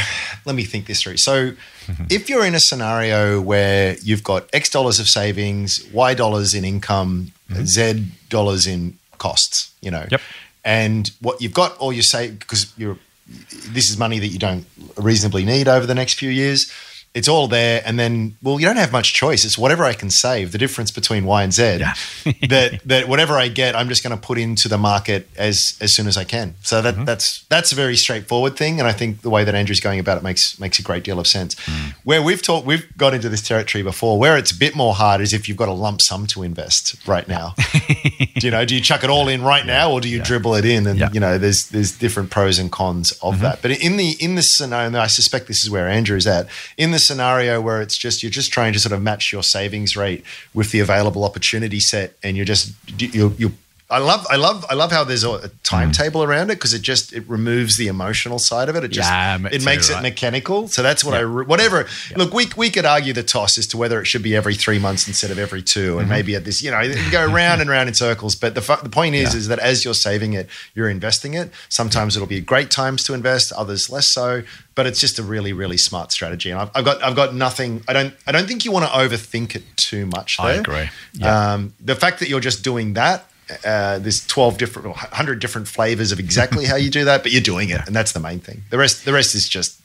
let me think this through. So, [LAUGHS] if you're in a scenario where you've got X dollars of savings, Y dollars in income, mm-hmm. Z dollars in costs, you know, Yep. and what you've got all your save because you're this is money that you don't reasonably need over the next few years. It's all there, and then well, you don't have much choice. It's whatever I can save. The difference between Y and Z. Yeah. [LAUGHS] that that whatever I get, I'm just going to put into the market as as soon as I can. So that Mm-hmm. that's that's a very straightforward thing, and I think the way that Andrew's going about it makes makes a great deal of sense. Mm. Where we've talked, we've got into this territory before. Where it's a bit more hard is if you've got a lump sum to invest right now. [LAUGHS] do you know? Do you chuck it all in right now, or do you dribble it in? And Yeah. Mm-hmm. you know, there's there's different pros and cons of that. But in the in this scenario, and I suspect this is where Andrew's at. In the scenario where it's just you're just trying to sort of match your savings rate with the available opportunity set, and you're just you you. I love, I love, I love how there's a, timetable around it because it just it removes the emotional side of it. It just Yeah, it too, makes it mechanical. So that's what I re- whatever. Look, we we could argue the toss as to whether it should be every three months instead of every 2 Mm-hmm. and maybe at this, you know, you go round and round in circles. But the fu- the point is, Yeah. is that as you're saving it, you're investing it. Sometimes it'll be great times to invest, others less so. But it's just a really, really smart strategy. And I've, I've got I've got nothing. I don't I don't think you want to overthink it too much. I agree. Yeah. Um, the fact that you're just doing that. Uh, there's 12 different, 100 different flavors of exactly how you do that, but you're doing it, and that's the main thing. The rest, the rest is just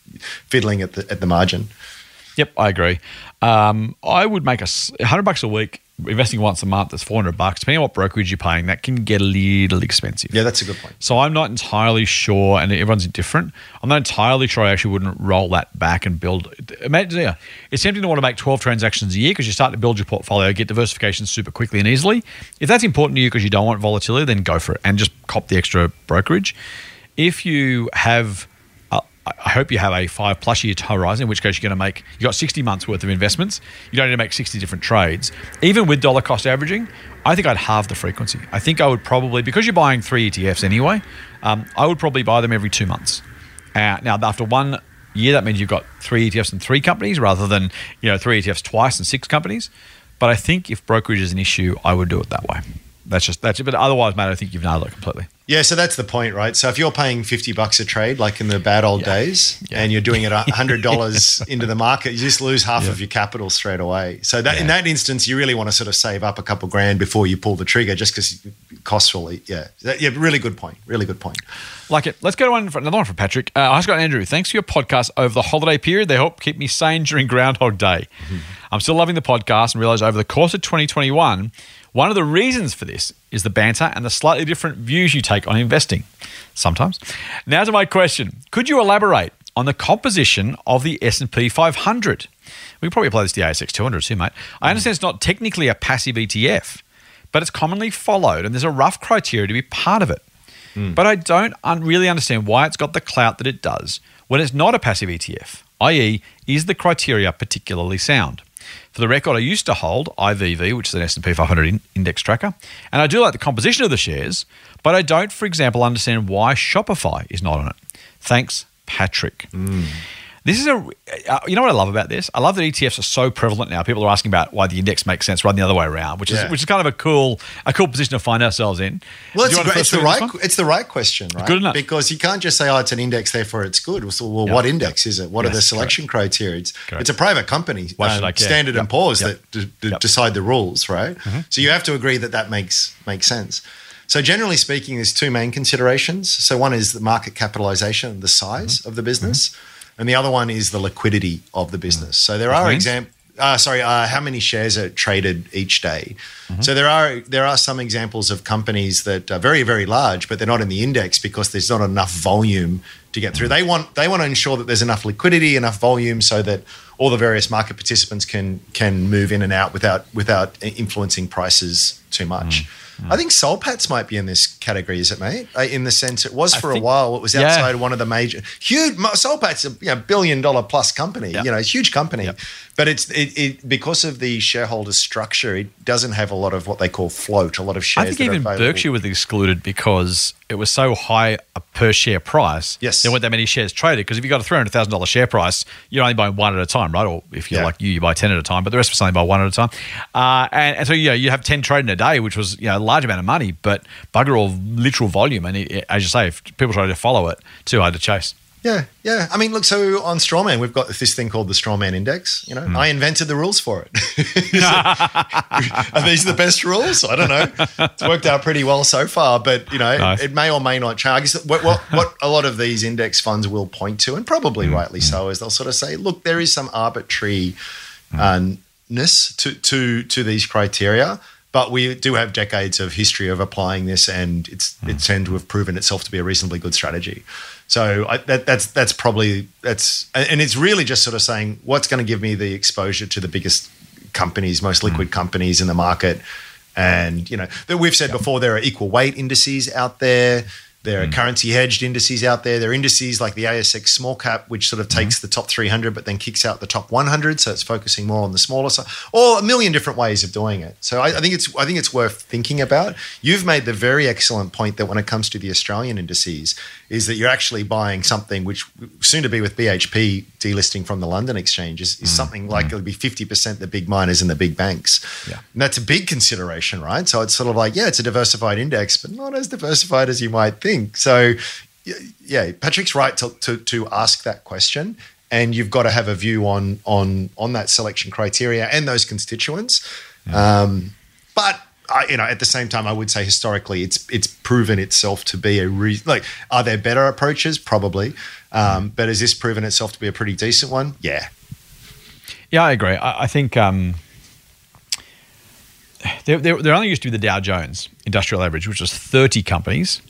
fiddling at the at the margin. Yep, I agree. Um, I would make a s- 100 bucks a week, investing once a month, that's 400 bucks. Depending on what brokerage you're paying, that can get a little expensive. Yeah, that's a good point. So I'm not entirely sure, and everyone's different. I'm not entirely sure I actually wouldn't roll that back and build. Imagine, yeah, it's tempting to want to make 12 transactions a year because you start to build your portfolio, get diversification super quickly and easily. If that's important to you because you don't want volatility, then go for it and just cop the extra brokerage. If you have, I hope you have a five plus year horizon, in which case you're going to make, you've got 60 months worth of investments. You don't need to make 60 different trades. Even with dollar cost averaging, I think I'd halve the frequency. I think I would probably, because you're buying three ETFs anyway, um, I would probably buy them every two months. Uh, now, after one year, that means you've got three ETFs and three companies rather than you know three ETFs twice and six companies. But I think if brokerage is an issue, I would do it that way. That's just that's it. But otherwise, mate, I think you've nailed it completely. Yeah, so that's the point, right? So if you're paying 50 bucks a trade, like in the bad old Yeah. days, Yeah. and you're doing it $100 [LAUGHS] into the market, you just lose half Yeah. of your capital straight away. So that in that instance, you really want to sort of save up a couple grand before you pull the trigger just because costs will eat. Yeah. That- yeah, really good point. Really good point. Like it. Let's go to one for another one from Patrick. Uh, Hi, Scott and Andrew. Thanks for your podcast over the holiday period. They help keep me sane during Groundhog Day. I'm still loving the podcast and realize over the course of 2021, one of the reasons for this is the banter and the slightly different views you take on investing. Sometimes. Now to my question: Could you elaborate on the composition of the S&P 500? We could probably apply this to the ASX 200 too, mate. I mm. understand it's not technically a passive ETF, but it's commonly followed, and there's a rough criteria to be part of it. Mm. But I don't un- really understand why it's got the clout that it does when it's not a passive ETF, i.e., is the criteria particularly sound? For the record, I used to hold IVV, which is an S&P 500 in- index tracker, and I do like the composition of the shares, but I don't, for example, understand why Shopify is not on it. Thanks, Patrick. Mm. This is a, uh, you know what I love about this? I love that ETFs are so prevalent now. People are asking about why the index makes sense rather than the other way around, which is which is kind of a cool a cool position to find ourselves in. Well, it's, you a want to great, it's the right it's the right question, right? Good enough. Because you can't just say, "Oh, it's an index, therefore it's good." So, well, Yeah. what index is it? What are the selection criteria? It's, Correct. it's a private company, Why should I care? Standard Yep. and Poor's Yep. that d- d- Yep. Mm-hmm. decide the rules, right? So you have to agree that that makes makes sense. So generally speaking, there's two main considerations. So one is the market capitalization, the size Mm-hmm. of the business, and the other one is the liquidity of the business. So there are examples. Uh, sorry, uh, how many shares are traded each day? So there are there are some examples of companies that are very very large, but they're not in the index because there's not enough volume to get through. They want they want to ensure that there's enough liquidity, enough volume, so that all the various market participants can can move in and out without without influencing prices too much. I think Soul Patts might be in this category, is it, mate? Uh, In the sense it was for a while. It was yeah. outside one of the major huge. Soul Patts a you know, billion dollar plus company. Yep. You know, it's a huge company, Yep. but it's it, it because of the shareholder structure, it doesn't have a lot of what they call float. A lot of shares. I think even. Berkshire was excluded because it was so high a per share price. Yes. There weren't that many shares traded because if you've got a $300,000 share price, you're only buying one at a time, right? Or if you're Yeah. like you, you buy 10 at a time, but the rest of us only buy one at a time. Uh, and, and so, you know, you have 10 trading a day, which was, you know, large amount of money, but bugger all literal volume. And it, it- as you say, if people try to follow it, too hard to chase. Yeah, yeah. I mean, look. So on Strawman, we've got this thing called the Strawman Index. You know, Hmm. I invented the rules for it. [LAUGHS] [LAUGHS] Are these the best rules? I don't know. It's worked out pretty well so far, but you know, Nice. it, it may or may not change. What, what what a lot of these index funds will point to, and probably Hmm. rightly so, is they'll sort of say, look, there is some arbitrary uh, to to to these criteria. But we do have decades of history of applying this, and it's it hmm. tends to have proven itself to be a reasonably good strategy. So I, that, that's that's probably that's and it's really just sort of saying what's going to give me the exposure to the biggest companies, most liquid hmm. companies in the market, and you know that we've said before there are equal weight indices out there. There are hmm. currency hedged indices out there. There are indices like the ASX small cap, which sort of hmm. takes the top 300 but then kicks out the top 100. So it's focusing more on the smaller side, or a million different ways of doing it. So I, I think it's I think it's worth thinking about. You've made the very excellent point that when it comes to the Australian indices, is that you're actually buying something which soon to be with BHP delisting from the London exchange is, is something like it'll be 50% the big miners and the big banks. Yeah. And that's a big consideration, right? So it's sort of like, yeah, it's a diversified index, but not as diversified as you might think. So, yeah, Patrick's right to, to, to ask that question. And you've got to have a view on on on that selection criteria and those constituents. Um, but I, you know, at the same time, I would say historically, it's it's proven itself to be a re- like. Are there better approaches? Probably, um, but has this proven itself to be a pretty decent one? Yeah, Yeah, I agree. I, I think um, there, there, there only used to be the Dow Jones Industrial Average, which was 30 companies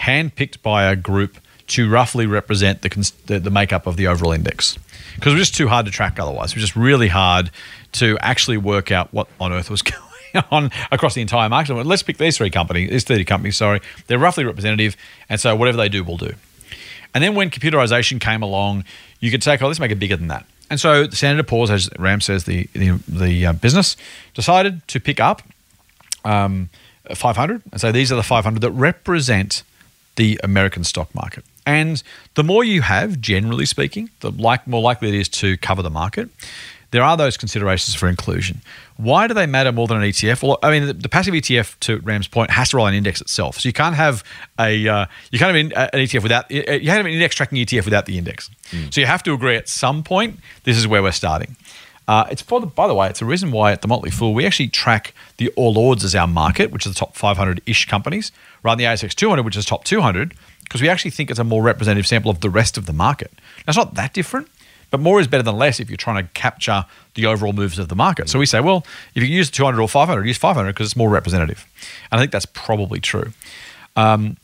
handpicked by a group to roughly represent the, the, the makeup of the overall index. Because it was just too hard to track otherwise. It was just really hard to actually work out what on earth was [LAUGHS] going [LAUGHS] on across the entire market. Let's pick these three companies, these 30 companies, sorry. They're roughly representative. And so whatever they do, we'll do. And then when computerization came along, you could say, oh, let's make it bigger than that. And so Standard Poor's, as Ram says, the the, the uh, business decided to pick up um, 500 and so these are the 500 that represent the American stock market. And the more you have, generally speaking, the like more likely it is to cover the market. There are those considerations for inclusion. Why do they matter more than an ETF? Well, I mean, the, the passive ETF, to Ram's point, has to rely on index itself. So you can't have a uh, you can't have an, an ETF without you can't have an index tracking ETF without the index. So you have to agree at some point. This is where we're starting. Uh, it's for the, by the way, it's a reason why at the Motley Fool we actually track the All Ords as our market, which is the top 500-ish companies, rather than the ASX 200, which is top 200, because we actually think it's a more representative sample of the rest of the market. Now, it's not that different, but more is better than less if you're trying to capture the overall moves of the market. So we say, well, if you can use 200 or 500, use 500 because it's more representative. And I think that's probably true. Um,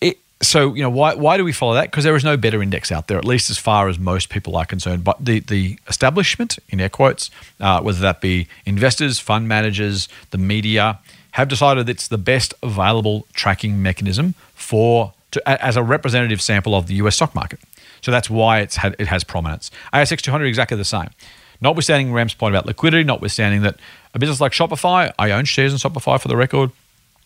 it, so you know why why do we follow that? Because there is no better index out there, at least as far as most people are concerned. But the the establishment, in air quotes, uh, whether that be investors, fund managers, the media, have decided it's the best available tracking mechanism for to, as a representative sample of the U.S. stock market. So that's why it's had it has prominence. ASX 200 exactly the same. Notwithstanding Ram's point about liquidity, notwithstanding that a business like Shopify, I own shares in Shopify for the record.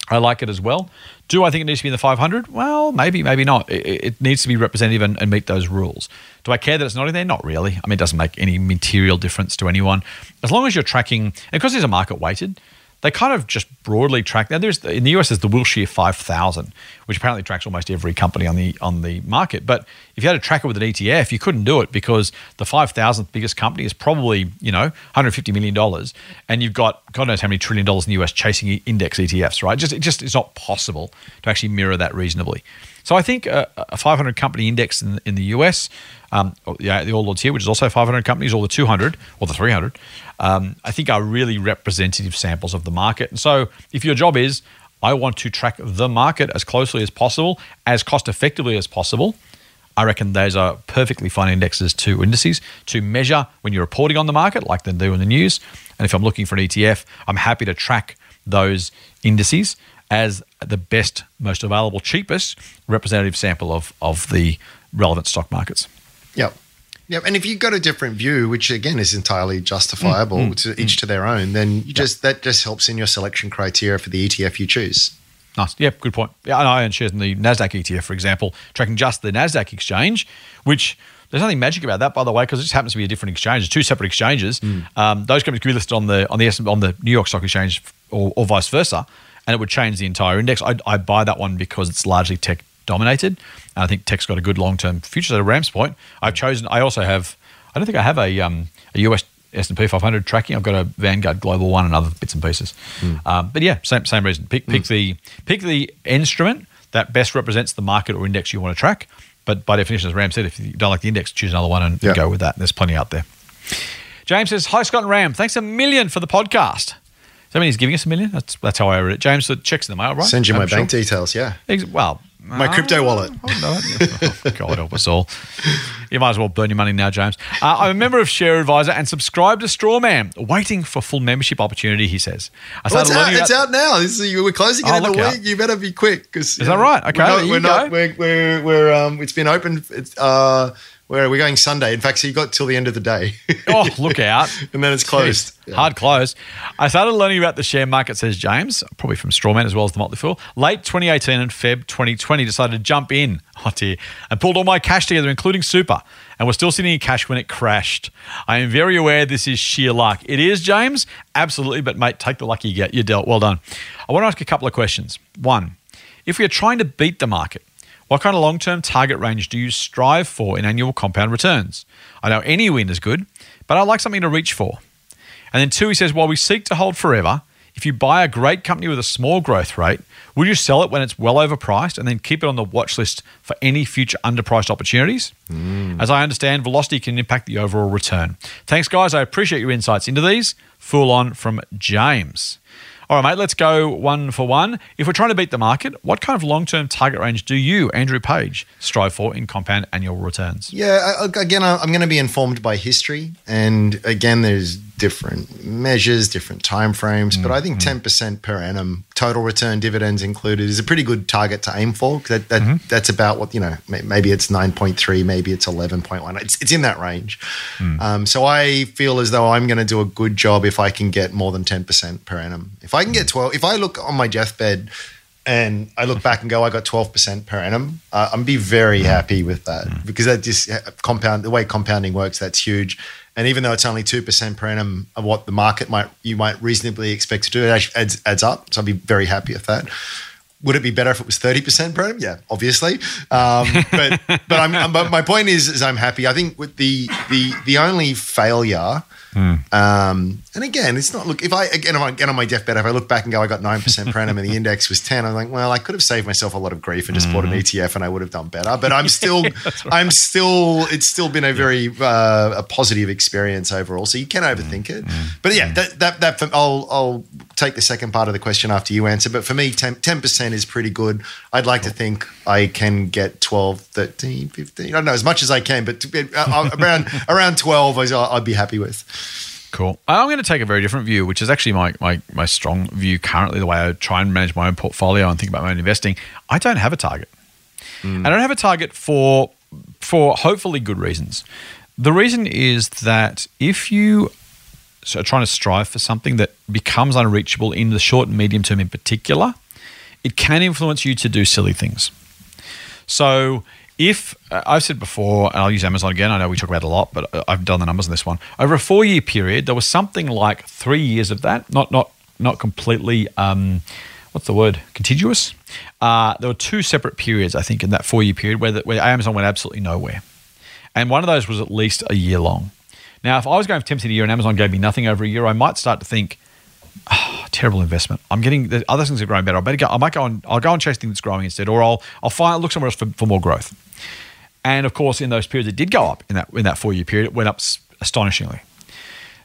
I like it as well. Do I think it needs to be in the 500? Well, maybe, maybe not. It, it needs to be representative and, and meet those rules. Do I care that it's not in there? Not really. I mean, it doesn't make any material difference to anyone. As long as you're tracking, because these are market weighted, they kind of just broadly track. Now, there's in the US, there's the Wilshire 5000, which apparently tracks almost every company on the on the market. But if you had a tracker with an ETF, you couldn't do it because the 5,000th biggest company is probably you know 150 million dollars, and you've got God knows how many trillion dollars in the US chasing index ETFs, right? Just it just it's not possible to actually mirror that reasonably. So I think a, a 500 company index in, in the US, um, yeah, the All Ords here, which is also 500 companies, or the 200 or the 300, um, I think are really representative samples of the market. And so if your job is, I want to track the market as closely as possible, as cost effectively as possible. I reckon those are perfectly fine indexes to indices to measure when you're reporting on the market, like they do in the news. And if I'm looking for an ETF, I'm happy to track those indices as the best, most available, cheapest representative sample of, of the relevant stock markets. Yep. Yep. And if you've got a different view, which again is entirely justifiable Mm, to each to their own, then you just that just helps in your selection criteria for the ETF you choose. Nice. Yeah, good point. Yeah, and I own shares in the NASDAQ ETF, for example, tracking just the NASDAQ exchange, which there's nothing magic about that, by the way, because it just happens to be a different exchange. Two separate exchanges. Um, those companies could be listed on the on the on the New York Stock Exchange or, or vice versa, and it would change the entire index. I, I buy that one because it's largely tech dominated, I think tech's got a good long term future. So, to Ram's point, I've chosen. I also have. I don't think I have a um, a US S&P 500 tracking. I've got a Vanguard Global one and other bits and pieces. Um, but yeah, same same reason. Pick pick the pick the instrument that best represents the market or index you want to track. But by definition, as Ram said, if you don't like the index, choose another one and, Yeah. go with that. There's plenty out there. James says, "Hi Scott and Ram, thanks a million for the podcast." Does that mean he's giving us a million? That's that's how I read it. James, the checks in the mail, right? Send you my I'm sure. bank details. Yeah. Well, My crypto wallet. Oh, [LAUGHS] no. Oh, God help us all. You might as well burn your money now, James. Uh, I'm a member of Share Advisor and subscribe to Strawman, waiting for full membership opportunity, he says. I Well, it's, out, it's out now. Is, we're closing it Oh, in a week. out. You better be quick. Is that right? Okay, We're not. We're, not we're, we're, we're um. It's been open. It's uh. Where are we're going Sunday. In fact, so you got till the end of the day. [LAUGHS] Oh, look out. [LAUGHS] and then it's closed. Jeez, Hard close. I started learning about the share market, says James, probably from Strawman as well as the Motley Fool. Late 2018 and Feb 2020, decided to jump in, [LAUGHS] oh dear, and pulled all my cash together, including super, and was still sitting in cash when it crashed. I am very aware this is sheer luck. It is, James, absolutely, but mate, take the luck you get. You're dealt. Well done. I want to ask a couple of questions. One, if we are trying to beat the market, what kind of long term target range do you strive for in annual compound returns? I know any win is good, but I like something to reach for. And then two, he says, while we seek to hold forever, if you buy a great company with a small growth rate, would you sell it when it's well overpriced and then keep it on the watch list for any future underpriced opportunities? Mm. As I understand, velocity can impact the overall return. Thanks, guys. I appreciate your insights into these. Full on from James. All right, mate, let's go one for one. If we're trying to beat the market, what kind of long term target range do you, Andrew Page, strive for in compound annual returns? Yeah, again, I'm going to be informed by history, and again, there's different measures, different timeframes, but I think mm-hmm. 10% per annum total return, dividends included, is a pretty good target to aim for. That, that mm-hmm. that's about what you know. Maybe it's 9.3, maybe it's 11.1. It's it's in that range. Mm. Um, so I feel as though I'm going to do a good job if I can get more than 10% per annum. If I can get mm. 12, if I look on my deathbed and I look back and go, I got 12% per annum, uh, I'm be very happy with that because that just compound, the way compounding works, that's huge. And even though it's only 2% per annum of what the market might, you might reasonably expect to do, it actually adds, adds up. So I'd be very happy with that. Would it be better if it was 30% per annum? Yeah, obviously. Um, [LAUGHS] but, but I'm, I'm- but my point is, is I'm happy. I think with the, the, the only failure, Mm. um, and again, it's not look if I again if I get on my deathbed, if I look back and go, I got nine percent per annum and the index was ten, I'm like, well, I could have saved myself a lot of grief and just bought an mm-hmm. ETF and I would have done better. But [LAUGHS] I'm still, I'm still, it's still been a very uh, a positive experience overall. So you can overthink mm-hmm. it, mm-hmm. but yeah, that that that I'll I'll take the second part of the question after you answer. But for me, 10 percent is pretty good. I'd like to think I can get 12, 13, 15. I don't know as much as I can, but to, uh, uh, around [LAUGHS] around twelve, I- uh, I'd be happy with. Cool. Uh, I'm going to take a very different view, which is actually my, my, my strong view currently, the way I try and manage my own portfolio and think about my own investing. I don't have a target. Hmm. And I don't have a target for for hopefully good reasons. The reason is that if you are trying to strive for something that becomes unreachable in the short and medium term in particular, it can influence you to do silly things. So if uh, I've said before, and I'll use Amazon again, I know we talk about it a lot, but uh, I've done the numbers on this one. Over a four year period, there was something like three years of that, not not not completely. Um, what's the word? Contiguous. Uh, there were two separate periods, I think, in that four year period where the, where Amazon went absolutely nowhere, and one of those was at least a year long. Now, if I was going for ten percent a year and Amazon gave me nothing over a year, I might start to think, oh, terrible investment. I'm getting the other things are growing better. I better go. I might go and I'll go and chase things that's growing instead, or I'll I'll find look somewhere else for, for more growth. And of course, in those periods, it did go up in that in that four year period. It went up astonishingly.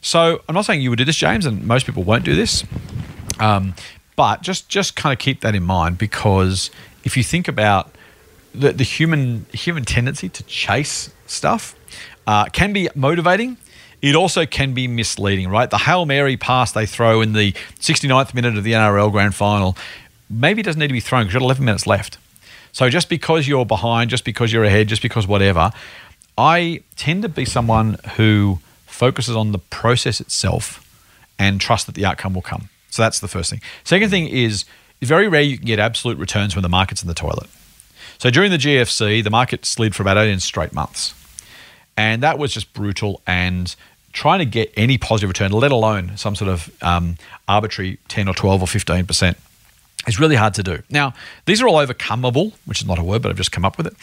So I'm not saying you would do this, James, and most people won't do this. Um, but just just kind of keep that in mind because if you think about the, the human human tendency to chase stuff uh, can be motivating. It also can be misleading, right? The Hail Mary pass they throw in the 69th minute of the NRL grand final maybe it doesn't need to be thrown because you've got 11 minutes left. So just because you're behind, just because you're ahead, just because whatever, I tend to be someone who focuses on the process itself and trust that the outcome will come. So that's the first thing. Second thing is very rare you can get absolute returns when the market's in the toilet. So during the GFC, the market slid for about 18 straight months. And that was just brutal. And trying to get any positive return, let alone some sort of um, arbitrary 10 or 12 or 15%, is really hard to do. Now, these are all overcomeable, which is not a word, but I've just come up with it.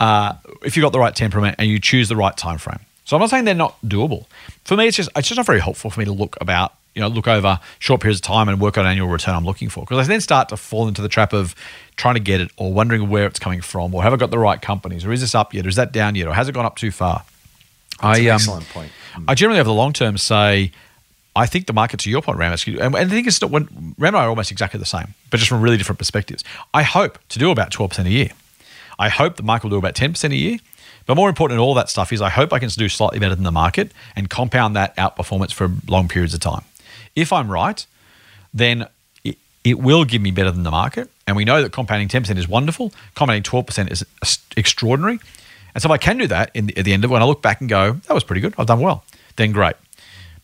Uh, if you've got the right temperament and you choose the right time frame. So I'm not saying they're not doable. For me, it's just it's just not very helpful for me to look about you know look over short periods of time and work out annual return I'm looking for because I then start to fall into the trap of trying to get it or wondering where it's coming from or have I got the right companies or is this up yet or is that down yet or has it gone up too far? That's I, an um, excellent point. I generally over the long term say, I think the market, to your point, Ram, and I think it's when Ram and I are almost exactly the same, but just from really different perspectives. I hope to do about 12% a year. I hope the market will do about 10% a year. But more important than all that stuff is I hope I can do slightly better than the market and compound that outperformance for long periods of time. If I'm right, then it, it will give me better than the market. And we know that compounding 10% is wonderful. Compounding 12% is extraordinary. And so if I can do that the, at the end of it, when I look back and go, that was pretty good, I've done well, then great.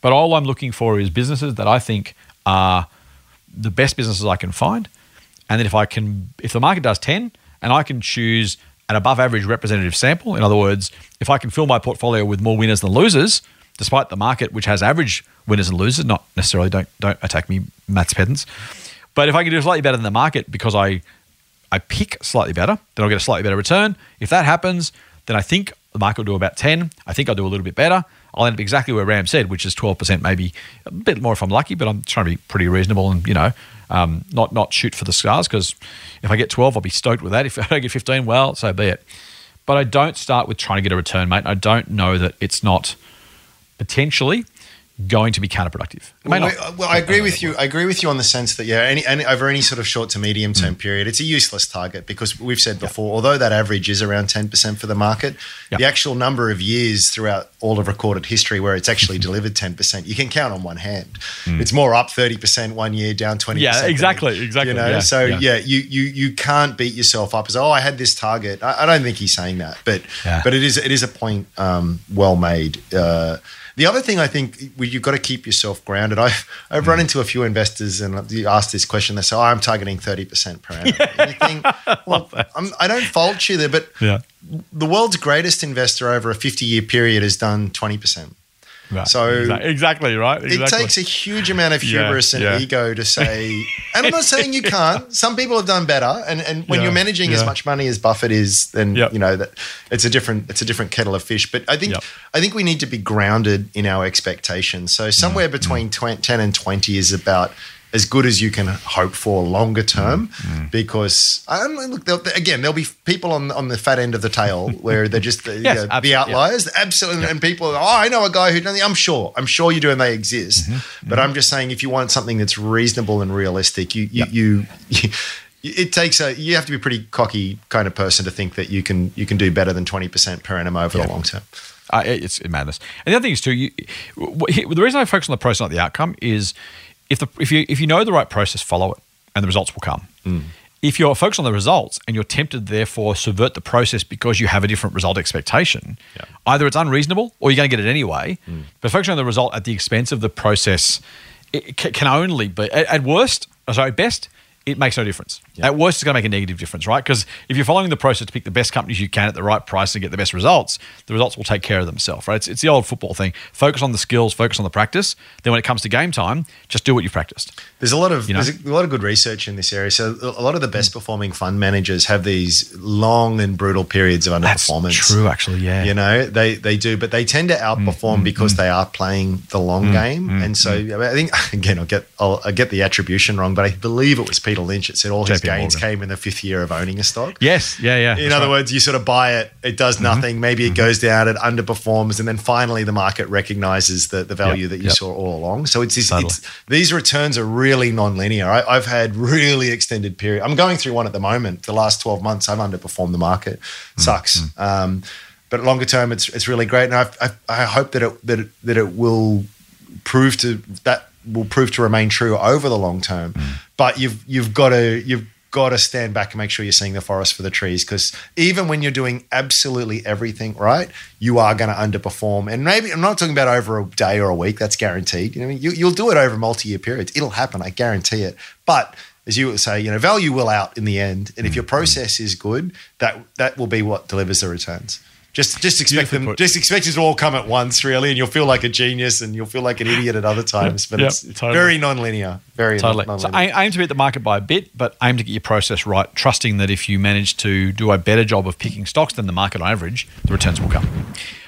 But all I'm looking for is businesses that I think are the best businesses I can find. And then if I can, if the market does 10 and I can choose an above average representative sample, in other words, if I can fill my portfolio with more winners than losers, despite the market which has average winners and losers, not necessarily, don't, don't attack me, maths pedants. But if I can do slightly better than the market because I, I pick slightly better, then I'll get a slightly better return. If that happens, then I think the market will do about 10. I think I'll do a little bit better. I'll end up exactly where Ram said, which is 12%, maybe a bit more if I'm lucky, but I'm trying to be pretty reasonable and, you know, um, not not shoot for the stars because if I get 12, I'll be stoked with that. If [LAUGHS] I don't get 15, well, so be it. But I don't start with trying to get a return, mate. I don't know that it's not potentially going to be counterproductive. Well, well, I agree with you. I agree with you on the sense that yeah, any, any over any sort of short to medium term mm. period, it's a useless target because we've said before, although that average is around ten percent for the market, the actual number of years throughout all of recorded history where it's actually [LAUGHS] delivered ten percent, you can count on one hand. Mm. It's more up thirty percent one year, down twenty. Yeah, exactly, exactly. You know, yeah, so yeah. yeah, you you you can't beat yourself up as oh, I had this target. I, I don't think he's saying that, but but it is it is a point um, well made. Uh, the other thing I think you've got to keep yourself grounded. I've, I've mm. run into a few investors and you ask this question. They say, oh, I'm targeting 30% per annum. Yeah. Think, [LAUGHS] well, I'm, I do not fault you there, but yeah. the world's greatest investor over a 50 year period has done 20%. Right. So exactly right. Exactly. It takes a huge amount of hubris yeah, and yeah. ego to say. And I'm not [LAUGHS] saying you can't. Some people have done better. And and when yeah, you're managing as much money as Buffett is, then yep. you know that it's a different it's a different kettle of fish. But I think yep. I think we need to be grounded in our expectations. So somewhere mm, between mm. 10 and 20 is about as good as you can hope for longer term mm, mm. because um, look again there'll be people on on the fat end of the tail [LAUGHS] where they're just the, yes, you know, the outliers yeah. absolutely yeah. and people oh I know a guy who I'm sure I'm sure you do and they exist mm-hmm. but mm-hmm. I'm just saying if you want something that's reasonable and realistic you you, you, you it takes a you have to be a pretty cocky kind of person to think that you can you can do better than 20% per annum over yeah. the long term uh, it's madness and the other thing is too you, the reason I focus on the process not the outcome is if the if you if you know the right process, follow it, and the results will come. Mm. If you're focused on the results and you're tempted, therefore, subvert the process because you have a different result expectation, yeah. either it's unreasonable or you're going to get it anyway. Mm. But focusing on the result at the expense of the process, it can only be at worst, sorry, best, it makes no difference. Yeah. At worst, it's going to make a negative difference, right? Because if you're following the process to pick the best companies you can at the right price and get the best results, the results will take care of themselves, right? It's, it's the old football thing. Focus on the skills, focus on the practice. Then when it comes to game time, just do what you've practiced. There's a lot of you know? there's a lot of good research in this area. So a lot of the best performing fund managers have these long and brutal periods of underperformance. That's true, actually, yeah. You know, they they do, but they tend to outperform mm, because mm, they are playing the long mm, game. Mm, and so I think [LAUGHS] again, I'll get I'll, I'll, get the attribution wrong, but I believe it was Peter Lynch that said all his gains Morgan. came in the fifth year of owning a stock. Yes, yeah, yeah. In other right. words, you sort of buy it, it does mm-hmm. nothing. Maybe it mm-hmm. goes down, it underperforms, and then finally the market recognizes the, the value yep, that you yep. saw all along. So it's, this, totally. it's these returns are really non-linear. I, have had really extended period. I'm going through one at the moment. The last 12 months, I've underperformed the market. Mm, Sucks. Mm-hmm. Um, but longer term, it's it's really great, and I, I, I hope that it that it, that it will prove to that will prove to remain true over the long term. Mm. But you've you've got to you've got to stand back and make sure you're seeing the forest for the trees because even when you're doing absolutely everything right, you are going to underperform. And maybe I'm not talking about over a day or a week. That's guaranteed. You know, you, you'll do it over multi-year periods. It'll happen. I guarantee it. But as you would say, you know, value will out in the end. And if mm. your process is good, that that will be what delivers the returns. Just just expect them. put. Just expect it to all come at once, really, and you'll feel like a genius, and you'll feel like an idiot at other times. But Yep, it's totally. very non-linear. Very Totally. non- So non-linear. aim, aim to beat the market by a bit, but aim to get your process right, trusting that if you manage to do a better job of picking stocks than the market on average, the returns will come.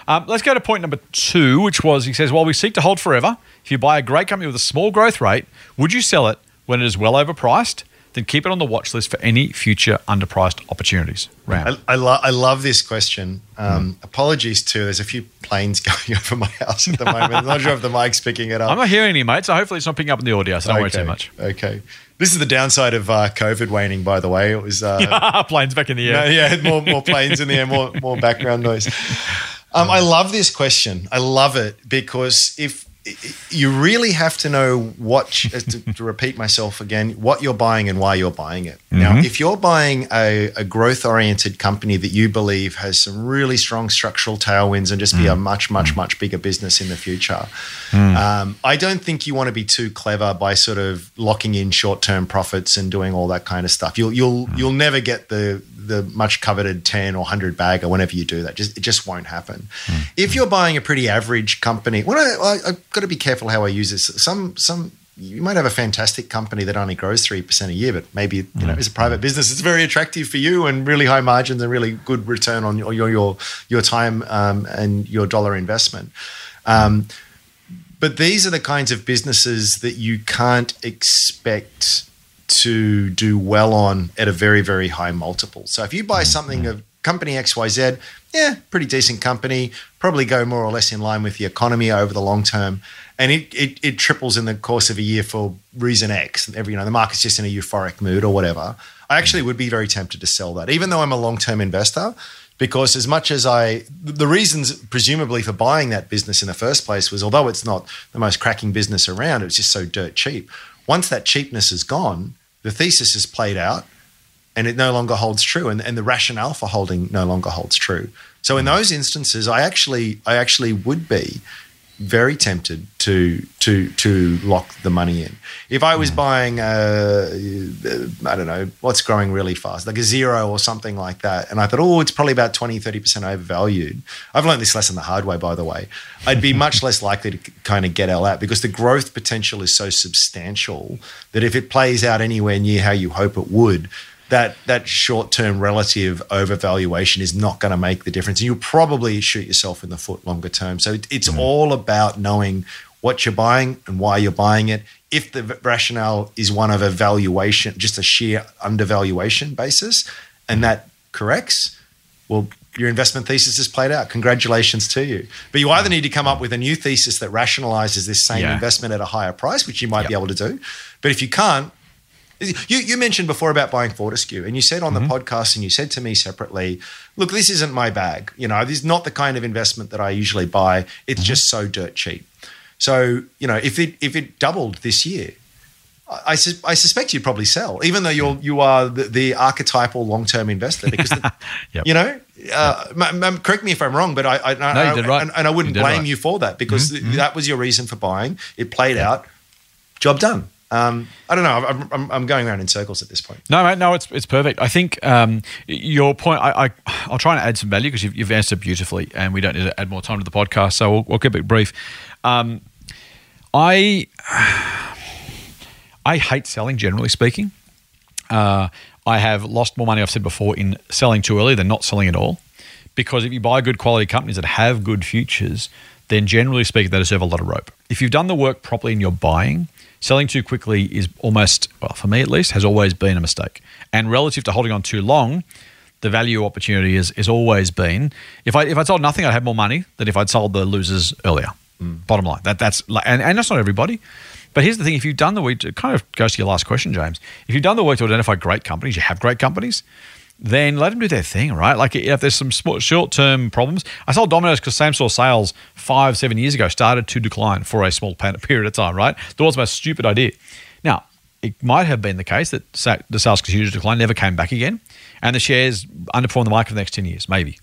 Um, let's go to point number two, which was he says, while we seek to hold forever, if you buy a great company with a small growth rate, would you sell it when it is well overpriced? Then keep it on the watch list for any future underpriced opportunities. Ram. I, I, lo- I love this question. Um, Apologies too. There's a few planes [LAUGHS] going over my house at the [LAUGHS] moment. I'm not sure if the mic's picking it up. I'm not hearing any, mate, so hopefully it's not picking up in the audio, so don't worry too much. Okay. This is the downside of uh, COVID waning. By the way, it was uh, [LAUGHS] Planes back in the No, air. yeah, more more planes in the air, more more background noise. Um, I love this question. I love it because if you really have to know what uh, to, to repeat myself again, what you're buying and why you're buying it. Now, mm-hmm. if you're buying a, a growth oriented company that you believe has some really strong structural tailwinds and just be a mm. much much mm. much bigger business in the future, mm. um, I don't think you want to be too clever by sort of locking in short term profits and doing all that kind of stuff. You'll you'll you'll never get the the much coveted 10 or 100 bagger whenever you do that. Just it just won't happen. If you're buying a pretty average company, well, I, I, I've got to be careful how I use this. Some some you might have a fantastic company that only grows three percent a year, but maybe you know as a private business, it's very attractive for you and really high margins and really good return on your your your, your time um, and your dollar investment. Um, but these are the kinds of businesses that you can't expect to do well on at a very, very high multiple. So if you buy something of company XYZ, yeah, pretty decent company, probably go more or less in line with the economy over the long term. And it, it, it triples in the course of a year for reason X. Every, you know, the market's just in a euphoric mood or whatever. I actually would be very tempted to sell that, even though I'm a long term investor because as much as I, the reasons presumably for buying that business in the first place was although it's not the most cracking business around, it was just so dirt cheap. Once that cheapness is gone, the thesis is played out and it no longer holds true and, and the rationale for holding no longer holds true. So in those instances, I actually, I actually would be very tempted to to to lock the money in. If I was buying, uh, I don't know, what's growing really fast, like a Xero or something like that, and I thought, oh, it's probably about 20, 30% overvalued. I've learned this lesson the hard way, by the way. I'd be much [LAUGHS] less likely to kind of get out because the growth potential is so substantial that if it plays out anywhere near how you hope it would, that that short term relative overvaluation is not going to make the difference. And you'll probably shoot yourself in the foot longer term. So it, it's mm-hmm. all about knowing what you're buying and why you're buying it. If the rationale is one of a valuation, just a sheer undervaluation basis, and that corrects, well, your investment thesis is played out. Congratulations to you. But you either need to come up with a new thesis that rationalizes this same Yeah. investment at a higher price, which you might be able to do. But if you can't, you, you mentioned before about buying Fortescue, and you said on the mm-hmm. podcast, and you said to me separately, "Look, this isn't my bag. You know, this is not the kind of investment that I usually buy. It's mm-hmm. just so dirt cheap." So, you know, if it if it doubled this year, I, I, sus- I suspect you'd probably sell, even though you're you are the, the archetypal long term investor, because the, [LAUGHS] Yep. you know. Uh, m- m- correct me if I'm wrong, but I, I, I- No, you did right. and, and I wouldn't blame right. you for that because th- that was your reason for buying. It played out, job done. Um, I don't know. I'm, I'm, I'm going around in circles at this point. No, mate, no, it's it's perfect. I think um, your point. I, I I'll try and add some value because you've, you've answered beautifully, and we don't need to add more time to the podcast, so we'll, we'll keep it brief. Um, I [SIGHS] I hate selling, generally speaking. Uh, I have lost more money, I've said before, in selling too early than not selling at all. Because if you buy good quality companies that have good futures, then generally speaking, they deserve a lot of rope. If you've done the work properly in your buying, selling too quickly is almost, well, for me at least, has always been a mistake. And relative to holding on too long, the value opportunity is has always been if I if I sold nothing, I'd have more money than if I'd sold the losers earlier. Mm. Bottom line, that that's and, and that's not everybody. But here's the thing: if you've done the work, it kind of goes to your last question, James. If you've done the work to identify great companies, you have great companies. Then let them do their thing, right? Like if there's some short term problems, I sold Domino's because same store sales five, seven years ago started to decline for a small [LAUGHS] period of time, right? That was my stupid idea. Now, it might have been the case that the sales continued to decline, never came back again, and the shares underperformed the market for the next 10 years, maybe.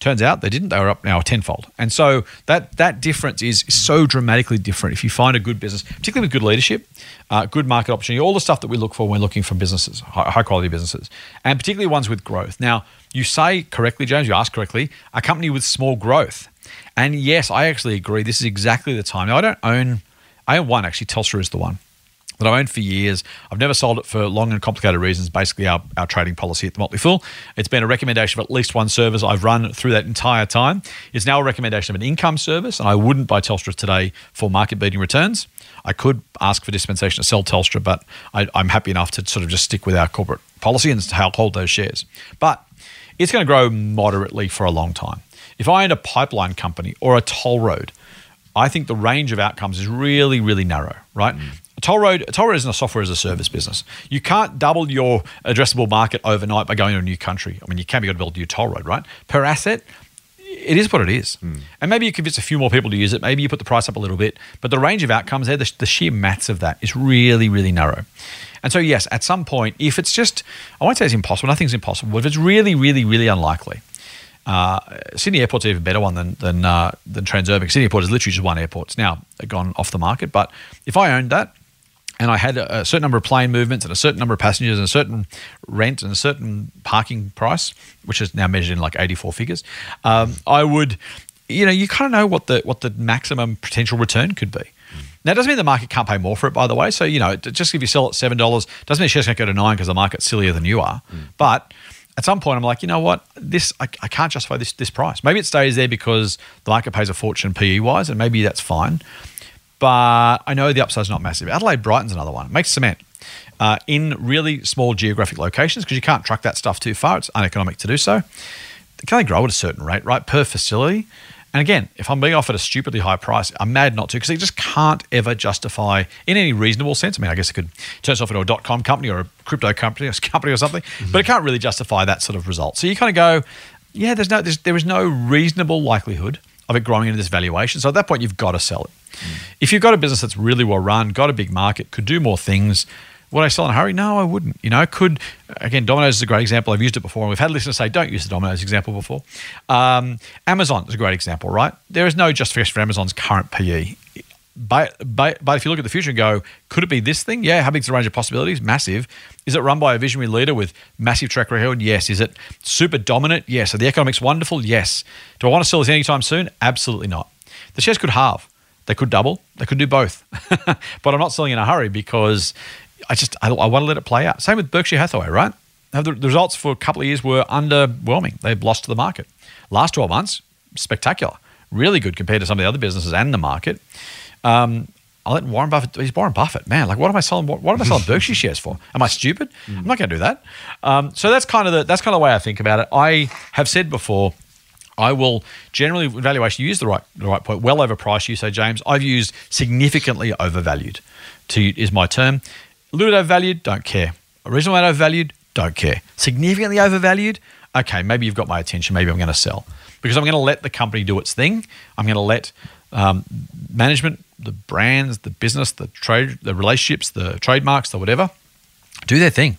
Turns out they didn't. They were up now tenfold. And so that that difference is so dramatically different if you find a good business, particularly with good leadership, uh, good market opportunity, all the stuff that we look for when looking for businesses, high, quality businesses, and particularly ones with growth. Now, you say correctly, James, you ask correctly, a company with small growth. And yes, I actually agree. This is exactly the time. Now, I don't own, I own one actually. Telstra is the one that I've owned for years. I've never sold it for long and complicated reasons. Basically, our, our trading policy at the Motley Fool. It's been a recommendation of at least one service I've run through that entire time. It's now a recommendation of an income service, and I wouldn't buy Telstra today for market beating returns. I could ask for dispensation to sell Telstra, but I, am happy enough to sort of just stick with our corporate policy and hold those shares. But it's going to grow moderately for a long time. If I owned a pipeline company or a toll road, I think the range of outcomes is really, really narrow, right? Mm. Toll Road, Toll Road isn't a software as a service business. You can't double your addressable market overnight by going to a new country. I mean, you can be able to build a new toll road, right? Per asset, it is what it is. Mm. And maybe you convince a few more people to use it. Maybe you put the price up a little bit. But the range of outcomes there, the, the sheer maths of that is really, really narrow. And so, yes, at some point, if it's just, I won't say it's impossible, nothing's impossible, but if it's really, really, really unlikely, uh, Sydney Airport's an even better one than than, uh, than Transurban. Sydney Airport is literally just one airport. It's now gone off the market. But if I owned that, and I had a, certain number of plane movements and a certain number of passengers and a certain rent and a certain parking price, which is now measured in like 84 figures, um, I would, you know, you kind of know what the what the maximum potential return could be. Now, it doesn't mean the market can't pay more for it, by the way. So, you know, just if you sell it at $7, doesn't mean shares can't go to 9 because the market's sillier than you are. Mm. But at some point, I'm like, you know what? This I, I, can't justify this this price. Maybe it stays there because the market pays a fortune PE wise, and maybe that's fine but I know the upside's not massive. Adelaide Brighton's another one. It makes cement uh, in really small geographic locations because you can't truck that stuff too far. It's uneconomic to do so. Can they grow at a certain rate, right, per facility. And again, if I'm being offered a stupidly high price, I'm mad not to because they just can't ever justify in any reasonable sense. I mean, I guess it could turn itself into a dot com company or a crypto company [LAUGHS] or company or something, mm-hmm. but it can't really justify that sort of result. So you kind of go, yeah, there's no, there's, there is no reasonable likelihood of it growing into this valuation. So at that point, you've got to sell it. If you've got a business that's really well run, got a big market, could do more things, would I sell in a hurry? No, I wouldn't. You know, could again, Domino's is a great example. I've used it before, and we've had listeners say, "Don't use the Domino's example before." Um, Amazon is a great example, right? There is no justification for Amazon's current PE. But, but, but if you look at the future and go, could it be this thing? Yeah. How big's the range of possibilities? Massive. Is it run by a visionary leader with massive track record? Yes. Is it super dominant? Yes. Are the economics wonderful? Yes. Do I want to sell this anytime soon? Absolutely not. The shares could halve. They could double. They could do both. [LAUGHS] but I'm not selling in a hurry because I just I, I, want to let it play out. Same with Berkshire Hathaway, right? The, the results for a couple of years were underwhelming. They've lost to the market. Last 12 months, spectacular. Really good compared to some of the other businesses and the market. Um, I'll let Warren Buffett. He's Warren Buffett, man. Like, what am I selling? What, what am I selling Berkshire shares for? Am I stupid? Mm. I'm not going to do that. Um, so that's kind of the that's kind of the way I think about it. I have said before I will generally valuation use the right the right point. Well overpriced, you say, James. I've used significantly overvalued. To is my term. A little bit overvalued, don't care. Originally overvalued, don't care. Significantly overvalued, okay, maybe you've got my attention. Maybe I'm going to sell because I'm going to let the company do its thing. I'm going to let um, management, the brands, the business, the trade, the relationships, the trademarks, the whatever, do their thing.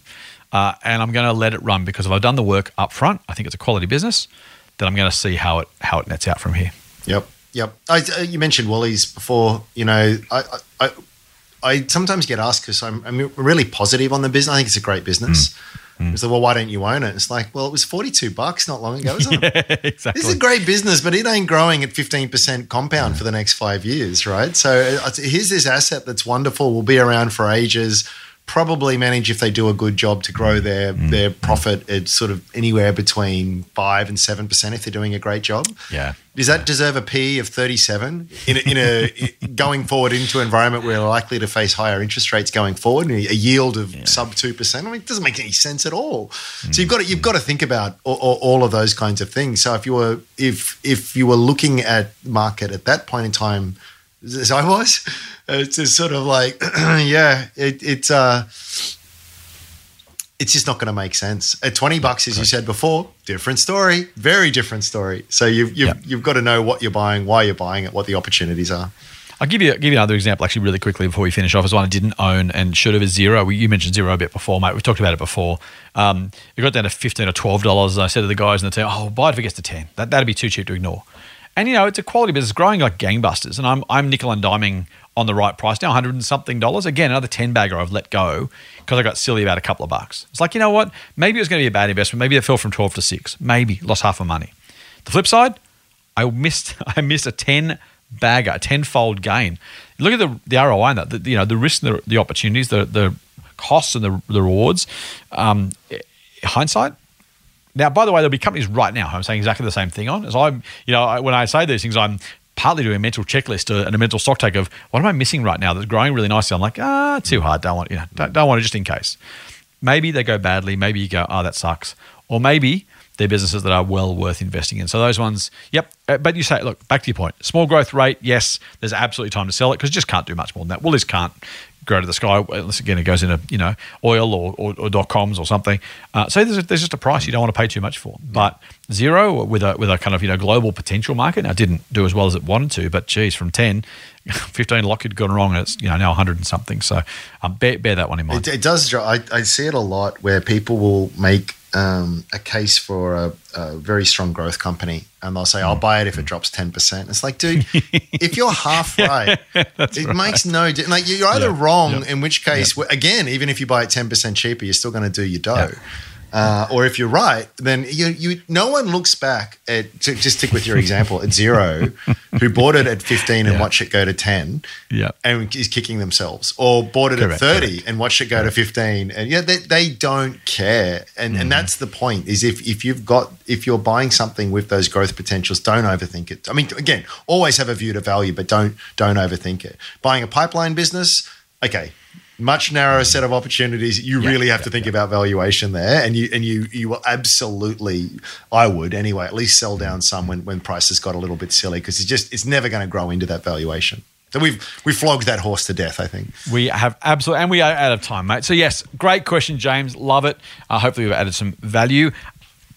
Uh, and I'm going to let it run because if I've done the work up front, I think it's a quality business then I'm going to see how it how it nets out from here. Yep, yep. I, uh, you mentioned Woolies before. You know, I I, I sometimes get asked because I'm, I'm really positive on the business. I think it's a great business. Mm. Mm. It's like, well, why don't you own it? It's like, well, it was 42 bucks not long ago, [LAUGHS] isn't yeah, it? exactly. This is a great business, but it ain't growing at 15% compound mm. for the next five years, right? So uh, here's this asset that's wonderful, will be around for ages probably manage if they do a good job to grow their mm. their profit at sort of anywhere between five and seven percent if they're doing a great job. Yeah. Does that deserve a P of thirty seven in a, in a [LAUGHS] going forward into an environment where we're likely to face higher interest rates going forward, a yield of yeah. sub two percent? I mean, it doesn't make any sense at all. Mm. So you've got to, you've got to think about all, all, of those kinds of things. So if you were if if you were looking at market at that point in time, as I was it's just sort of like, [CLEARS THROAT] yeah, it, it's uh, it's just not going to make sense. At 20 bucks, as you said before, different story, very different story. So you've, you've, Yeah. you've got to know what you're buying, why you're buying it, what the opportunities are. I'll give you give you another example actually really quickly before we finish off. As one I didn't own and should have is Xero. We, you mentioned Xero a bit before, mate. We've talked about it before. Um, it got down to fifteen or twelve dollars. I said to the guys in the team, "Oh, buy it if it gets to ten. That that'd be too cheap to ignore." And you know, it's a quality business growing like gangbusters, and I'm I'm nickel and diming on the right price now, hundred and something dollars. Again, another ten bagger I've let go because I got silly about a couple of bucks. It's like you know what? Maybe it was going to be a bad investment. Maybe it fell from twelve to six. Maybe lost half my money. The flip side, I missed [LAUGHS] I missed a ten bagger, a tenfold gain. Look at the the ROI in that. The, you know the risks, the, the opportunities, the the costs and the, the rewards. Um, hindsight. Now, by the way, there'll be companies right now. I'm saying exactly the same thing on. As I'm, you know, I, when I say these things, I'm partly doing a mental checklist uh, and a mental stock take of what am I missing right now that's growing really nicely. I'm like, ah, too hard. Don't want, you know, don't, don't want it just in case. Maybe they go badly. Maybe you go, oh, that sucks. Or maybe they're businesses that are well worth investing in. So those ones, yep. Uh, But you say, look, back to your point. Small growth rate, yes, there's absolutely time to sell it because just can't do much more than that. Woolies can't grow to the sky unless again it goes into you know oil or, or, or dot coms or something. Uh, so there's, there's just a price you don't want to pay too much for. But Xero with a with a kind of you know global potential market. Now it didn't do as well as it wanted to, but geez, from 10, [LAUGHS] 15 lock had gone wrong and it's you know now 100 and something. So um, bear, bear that one in mind. It, it does. I, I see it a lot where people will make um, a case for a, a very strong growth company, and they'll say. "I'll buy it if it drops ten percent." It's like, dude, if you're half [LAUGHS] right, it makes no. di- Like you're either Yeah. wrong, Yep. in which case, w again, even if you buy it ten percent cheaper, you're still going to do your dough. Uh, or if you're right, then you, you no one looks back at to just stick with your example at Xero, [LAUGHS] who bought it at 15 and Yeah. watched it go to 10 Yeah. and is kicking themselves, or bought it Correct, at 30 correct. and watched it go to 15. And yeah, they, they don't care. And Mm-hmm. and that's the point is if, if you've got, if you're buying something with those growth potentials, don't overthink it. I mean, again, always have a view to value, but don't, don't overthink it. Buying a pipeline business, okay. Much narrower set of opportunities. You really have to think about valuation there, and you and you you will absolutely. I would anyway. At least sell down some when, when prices got a little bit silly because it's just it's never going to grow into that valuation. So we've we flogged that horse to death. I think. We have absolutely, and we are out of time, mate. So yes, great question, James. Love it. Uh, hopefully, we've added some value.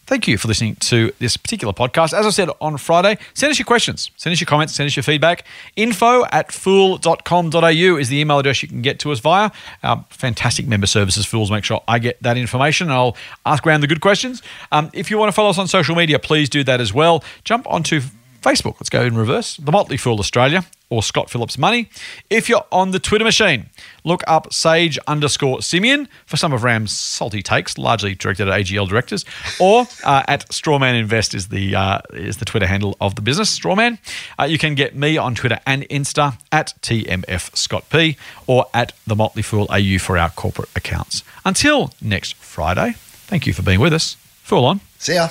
Thank you for listening to this particular podcast. As I said on Friday, send us your questions, send us your comments, send us your feedback. Info at fool.com.au is the email address you can get to us via. Our fantastic member services, Fools, make sure I get that information and I'll ask around the good questions. Um, if you want to follow us on social media, please do that as well. Jump onto Facebook. Let's go in reverse. The Motley Fool Australia or Scott Phillips Money. If you're on the Twitter machine, look up Sage underscore Simeon for some of Ram's salty takes, largely directed at AGL directors, or [LAUGHS] uh, at Strawman Invest is the uh, is the Twitter handle of the business. Strawman. Uh, you can get me on Twitter and Insta at TMF Scott P or at the Motley Fool AU for our corporate accounts. Until next Friday, thank you for being with us. Fool on. See ya.